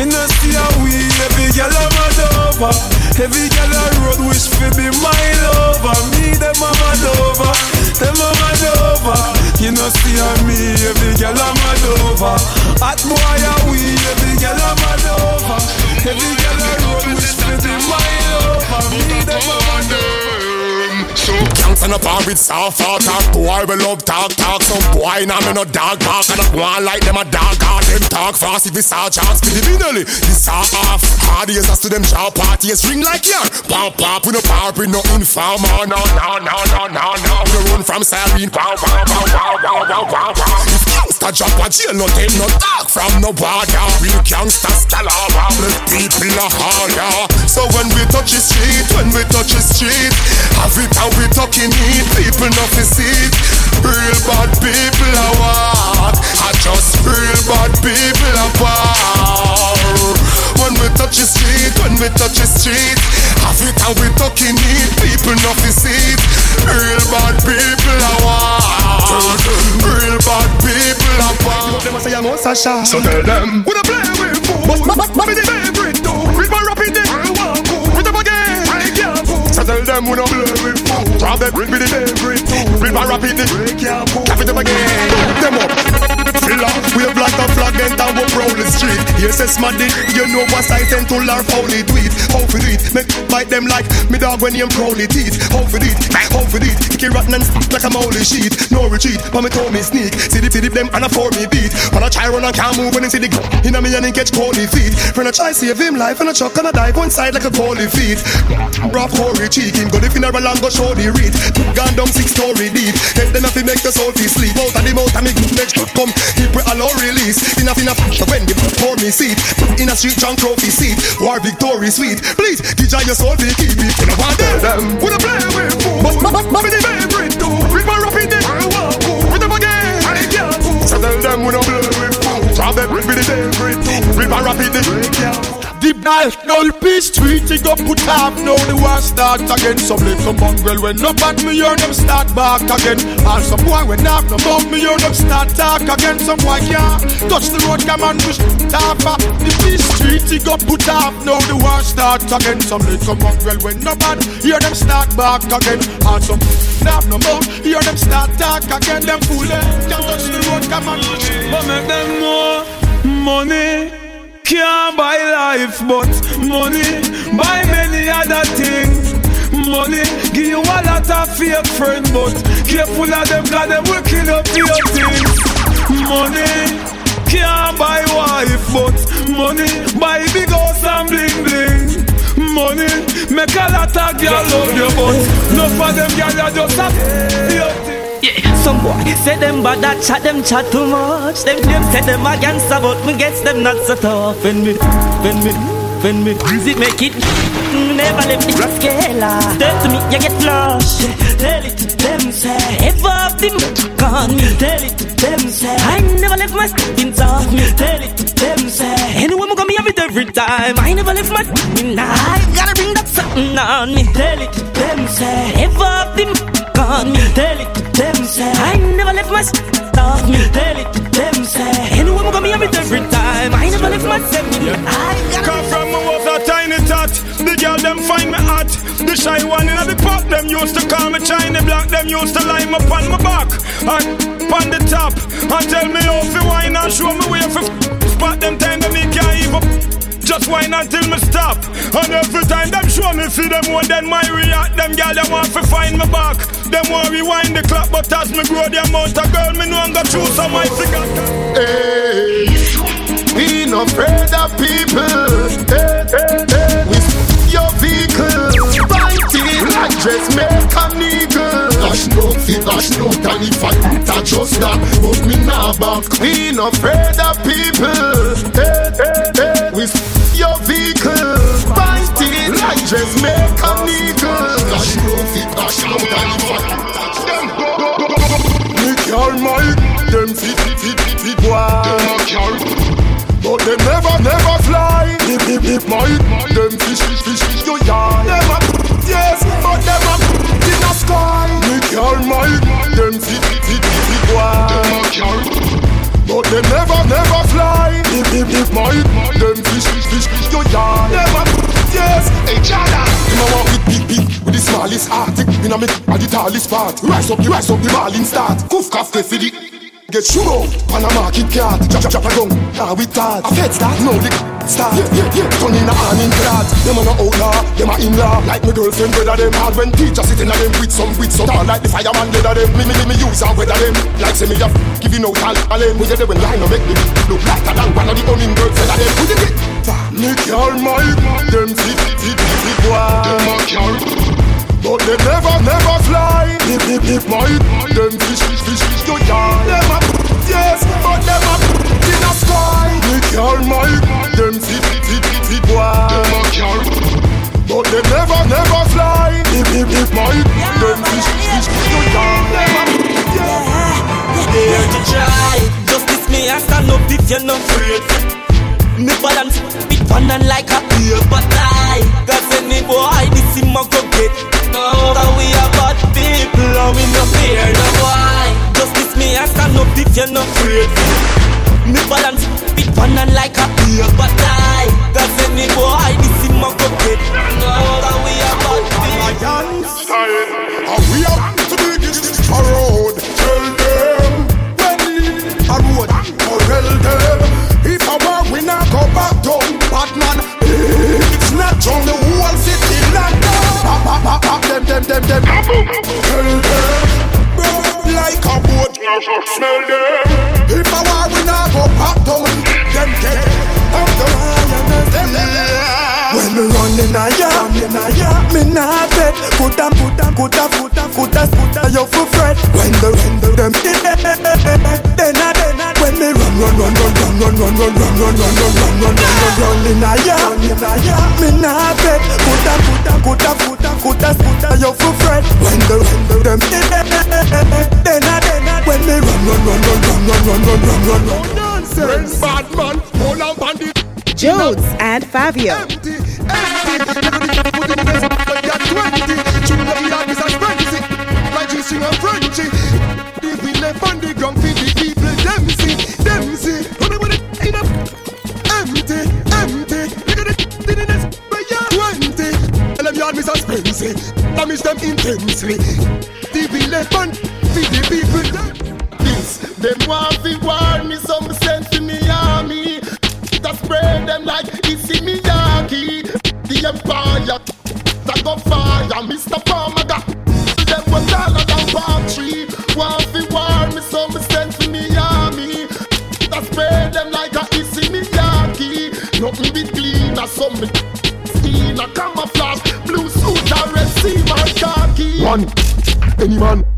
You know see how we, every girl I'm mad over. Every girl I road wish fi be my lover. Me them I'm over, them I'm over. You know see how me, every girl I'm mad over. Hot boy are we, every girl I'm mad over. Every girl I road wish fi be my lover. Me them I'm over so Gangsta no par with soft talk Boy we love talk talk. Some boy now me no dog bark. And I want like them a dog All them talk fast if chance Give me nelly This all off Hard ears as to them jaw parties Ring like yarn. Pop pop We no par with no informer oh, No no no no no no. We run from siren Wow wow wow wow wow wow wow wow. If gangsta drop a jail No take no talk from no border Real gangsta style oh, The people are harder So when we touch the street When we touch the street Have it how we talking it, people not to see it. Real bad people I walk, I just real bad people I walk. When we touch the street, when we touch the street, have it how we talking it, people not to see it. Real bad people I walk, real bad people I walk. Them a say I'm on Sasha, so tell them we don't play with fools. But the favorite dude, tell them we don't play with fools. Drop them with the favorite tool. With my rapid break your fool. Cap it them again. Them up. Filler, we have like a flag and down we prowl the street. Yes, it's smaddy. You know what I tend to learn how they do it. How for it? Make bite them like me dog when you prowly teeth. How for it? How for it? Kick it rotten and like a molly sheet. No retreat, but me told me sneak. See the see them and I for me beat. When I try run and can't move when I see the in a me and catch cold feet. When I try save him life and I chuck and I dive one side like a cold feet. Rough Corey cheek him go the funeral and go show the read. Gone down six story deep. Tell them if he make the soul feel sleep. Out of the mouth and me make come. He pray allow release. In a in a when the pour me seat. In a street junk trophy seat. War victory sweet. Please, give your soul feel keep it. When I want them, when I play with fool. But but but me the favorite too. With my rapid day, with them again. I can't fool. So tell them when I play with fool. Drop them with the favorite too. With my rapid day, Deep dive, no peace street, it go put up, no the war start again. Some little mongrel when no back me hear them start back again. And some boy when knock no bump me hear them start talk again. Some boy can't touch the road, come and push up. The peace street, it go put up, no the war start again. Some little mongrel when no bad hear them start back again. And some knock no bump, hear them start talk again. Them fool eh, can't touch the road, come and push. But make them more money can't buy life, but money buy many other things. Money give you a lot of fake friends, but careful of them, cause them will kill up your things. Money can't buy wife, but money buy big house and bling bling. Money make a lot of girl love you, but no for them girl you just a. Some boy say them bad that chat them chat too much. Them them say them against about me gets them not so tough. When me, when me, when me, it make it. Mm, never let me scalar. Tell to me you get flush. Tell it to them say ever have them gone. Tell it to them say I never left my skin off. Tell it to them say anyone gonna be every time. I never left my skin. I gotta bring that something on me. Tell it to them say ever have them gone. Tell it to them say I never left my off me. Tell it to them say anyone gonna be have it every time. I never left my skin. I gotta Come from me a tiny tot. The girl them find me hot. The shy one in the pop them used to call me China black. Them used to line me on my back and on the top and tell me how to wine and show me where for until me stop. And every time them show me see them more than my react. Them gal them want to find me back. Them want rewind the clock, but as me grow the amount of girl me know I'm gonna choose some my figure. Hey, we no afraid of people. Hey, hey, hey. We your vehicle, fighting like dressmaker nigga. Dash no fit, dash no and if I put a just that, but me nah back. We no afraid of people. Hey, hey, hey. We your vehicle, fighting like dressmaker nigga. Dash no fit, dash no and if I put a just Me car Mike, them fit fit fit fit boy. Them a car, but them never never fly. Hip hip hip Mike, them fish fish fish fish go yard. Them a yes, but them a in the sky. Me car Mike, them fit fit fit fit boy. Them a car, but them never never fly. Hip hip hip Mike, them fish fish fish fish yard. Them a yes, hey Jada. Them a walk with big big with the smallest heart. In a me at the tallest part. Rise up, rise up the balling start. Kuf kaf ke the Get shoot up on a market card. Chop chop chop a gun. Now we start. A fed start. No the start. Yeah yeah yeah. Turn in a hand in clad. Them a no outlaw. Them a in law. Like my girlfriend brother them hard when teacher sitting on them with some with some. Tall like the fireman of them. Me me me me use and weather them. Like say me a giving out all all them. We say they when line no make me look like a than one of the owning birds feather them. Who did it? Me car Mike. Them fit fit fit fit boy. Them a car. But they never, never fly. Hip, hip, hip, Mike. Them fish, fish, fish, fish, go yard. Them a, yes, but them a in the sky. Me car, Mike. Them fit, fit, fit, fit, boy. Them a car. But they never, never fly. Hip, hip, hip, Mike. Them fish, fish, fish, fish, go yard. Them a, yes. Here to try. Justice me, I stand up if you're not afraid. Me balance bit one and like a but I Cause any boy this him a get No, that we are bad people and we no fear no boy Justice me, I stand up if you're not afraid. Me balance bit one and like a beer, but I Cause any boy this a go get No, that we are bad people. And we are to the this road. Them, them, them, them. Them, bro, like a boat. Smell them. If I walk, we not go back down. Them get up the when me running a ya, me nah bet. Coulda, coulda, coulda, coulda, coulda, coulda, you for fret. When the, when the, them, then a, then a, when me run, run, run, run, run, run, run, run, run, run, run, run, run, run, run, running a ya, me nah bet. Coulda, coulda, coulda, coulda, coulda, coulda, you for fret. When the, when the, them, then a, then a, when me run, run, run, run, run, run, run, run, run, run, run. Nonsense. Bad man, hold on, bandit. Jones and Fabio. Damage them intensely. The eleven, feed the people. This, them want to war me some spread them like it's a Miyagi. The empire that go fire, Mr. Pomaga. Them were taller than palm tree. One fi war me, so me sent to Miami. That spread them like a it's Isimiyaki. Miyagi. Nothing be cleaner, so me skin a camouflage. Blue suit, I receive my khaki. One, any man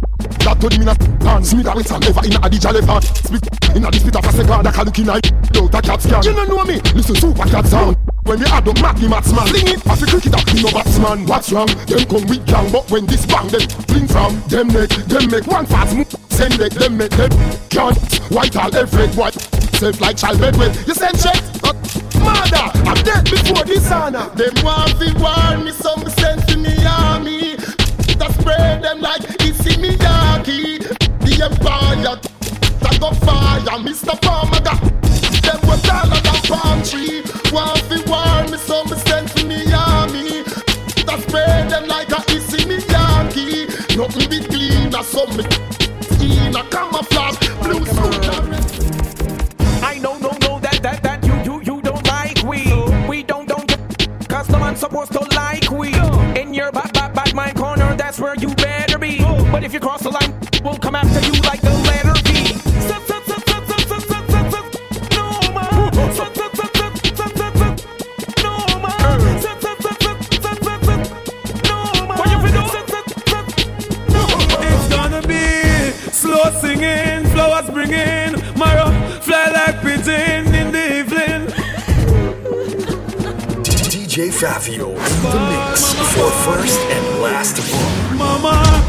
that told me not dance. Smith with some ever in a DJ left Split in a split of a second that can look in a out a cat scan. You don't know me, listen super cat sound. When we add up Mac the matsman Sling it, off the cricket up, me no batsman What's wrong? Them come with gang But when this bang, them fling from. Them neck, them make one fast move. Send it, them make them Can't, white all every white. Self like child bedwell. You send check, uh, Mother, I'm dead before this honor Them want to war me some sense in the army. That spray them like kid. The empire that go fire, Mr. Farmaga. Them we tall as a palm tree. One fi war me, so me sent for me army. That spread them like a hissy me Yankee. Nothing be clean, so me in a camouflage. But if you cross the line, we'll come after you like the letter V. It's gonna be slow singing, flowers bringing, Mara fly like pigeon in the evening. DJ Fabio, the mix for first and last of. Mama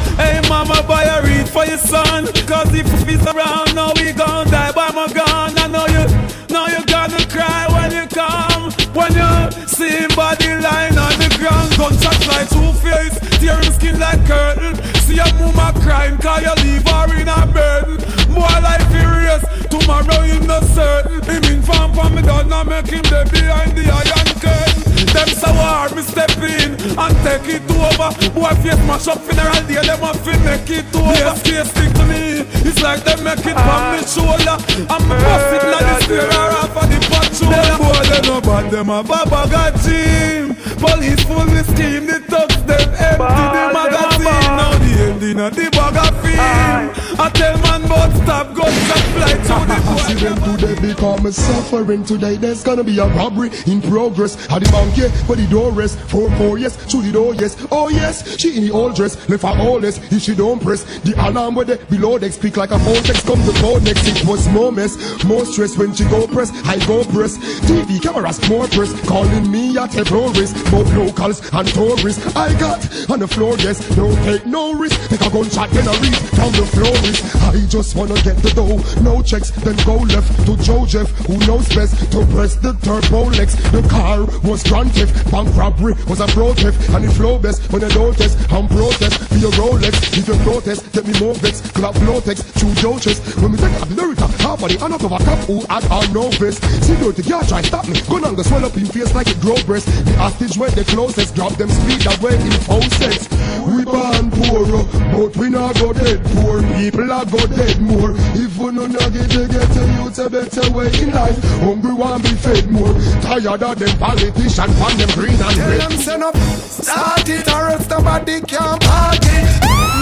mama, buy a read for your son. Cause if he's around, now we gon' die by my gun. I know you, now you gonna cry when you come. When you see him body lying on the ground. Gunshots like two face, tearing skin like curtain. See a mama crying, cause you leave her in a burden. Boy, life furious, tomorrow him not certain. Him in farm for me, don't not make him there behind the iron curtain. Them so hard, me step in and take it over. Boy, face mash up funeral day, them have to make it over. Yes, case stick to me. It's like them make it on me ah. shoulder. I'm busting like the stair off of the patrol. Them boy, they no bad, them a baba got team. Police full the scheme, the thugs them empty the magazine. Now the ending of the bag of fame. I tell man but stop, guns fly to the <laughs> Accident today become me suffering today. There's gonna be a robbery in progress. At the bank, yeah, but the door rest. Four, four, yes, through the door, yes. Oh, yes, she in the old dress. Left her all less. If she don't press, the alarm with the below deck speak like a phone text. Come to phone next. It was more mess, more stress when she go press. I go press. TV cameras, more press. Calling me at a risk. Both locals and tourists. I got on the floor, yes. Don't take no risk. Take a gunshot, then a reach down the floor. Is. I just wanna get the dough. No checks, then go left to Joe Jeff, who knows best to press the turbo legs. The car was grand theft, bank robbery was a pro theft, and the flow best when don't test. I'm protest, be a Rolex. If you protest, get me more vex. Clap blow text, chew your chest. When we take the lyrica, half of the hand of a cop who had our no vest. The girl try stop me. Gun on the swell up in face like it grow breast. The hostage went the closest, drop them speed that way in sex. We born poor, but we not go dead poor. People are go dead more. If we no not get to get to you a better way in life. Hungry want be fed more. Tired of them politicians, pan them green and Tell red. them send up, start it or else nobody can park it.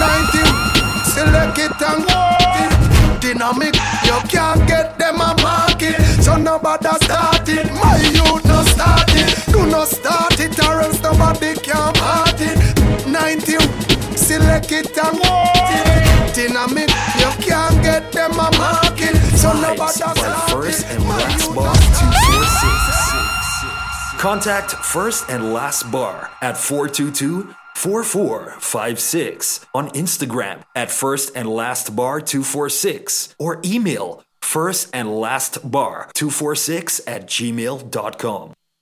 19, select it and it. Dynamic, you can't get them a market. So nobody start it, my youth no start it. Do not start it or else nobody can park it. 19, select it and walk it. Dynamic, you can't get them a market. So nobody first and last bar 246. Contact First and Last Bar at 422 4456 on Instagram at First and Last Bar 246 or email first and last bar 246 at gmail.com.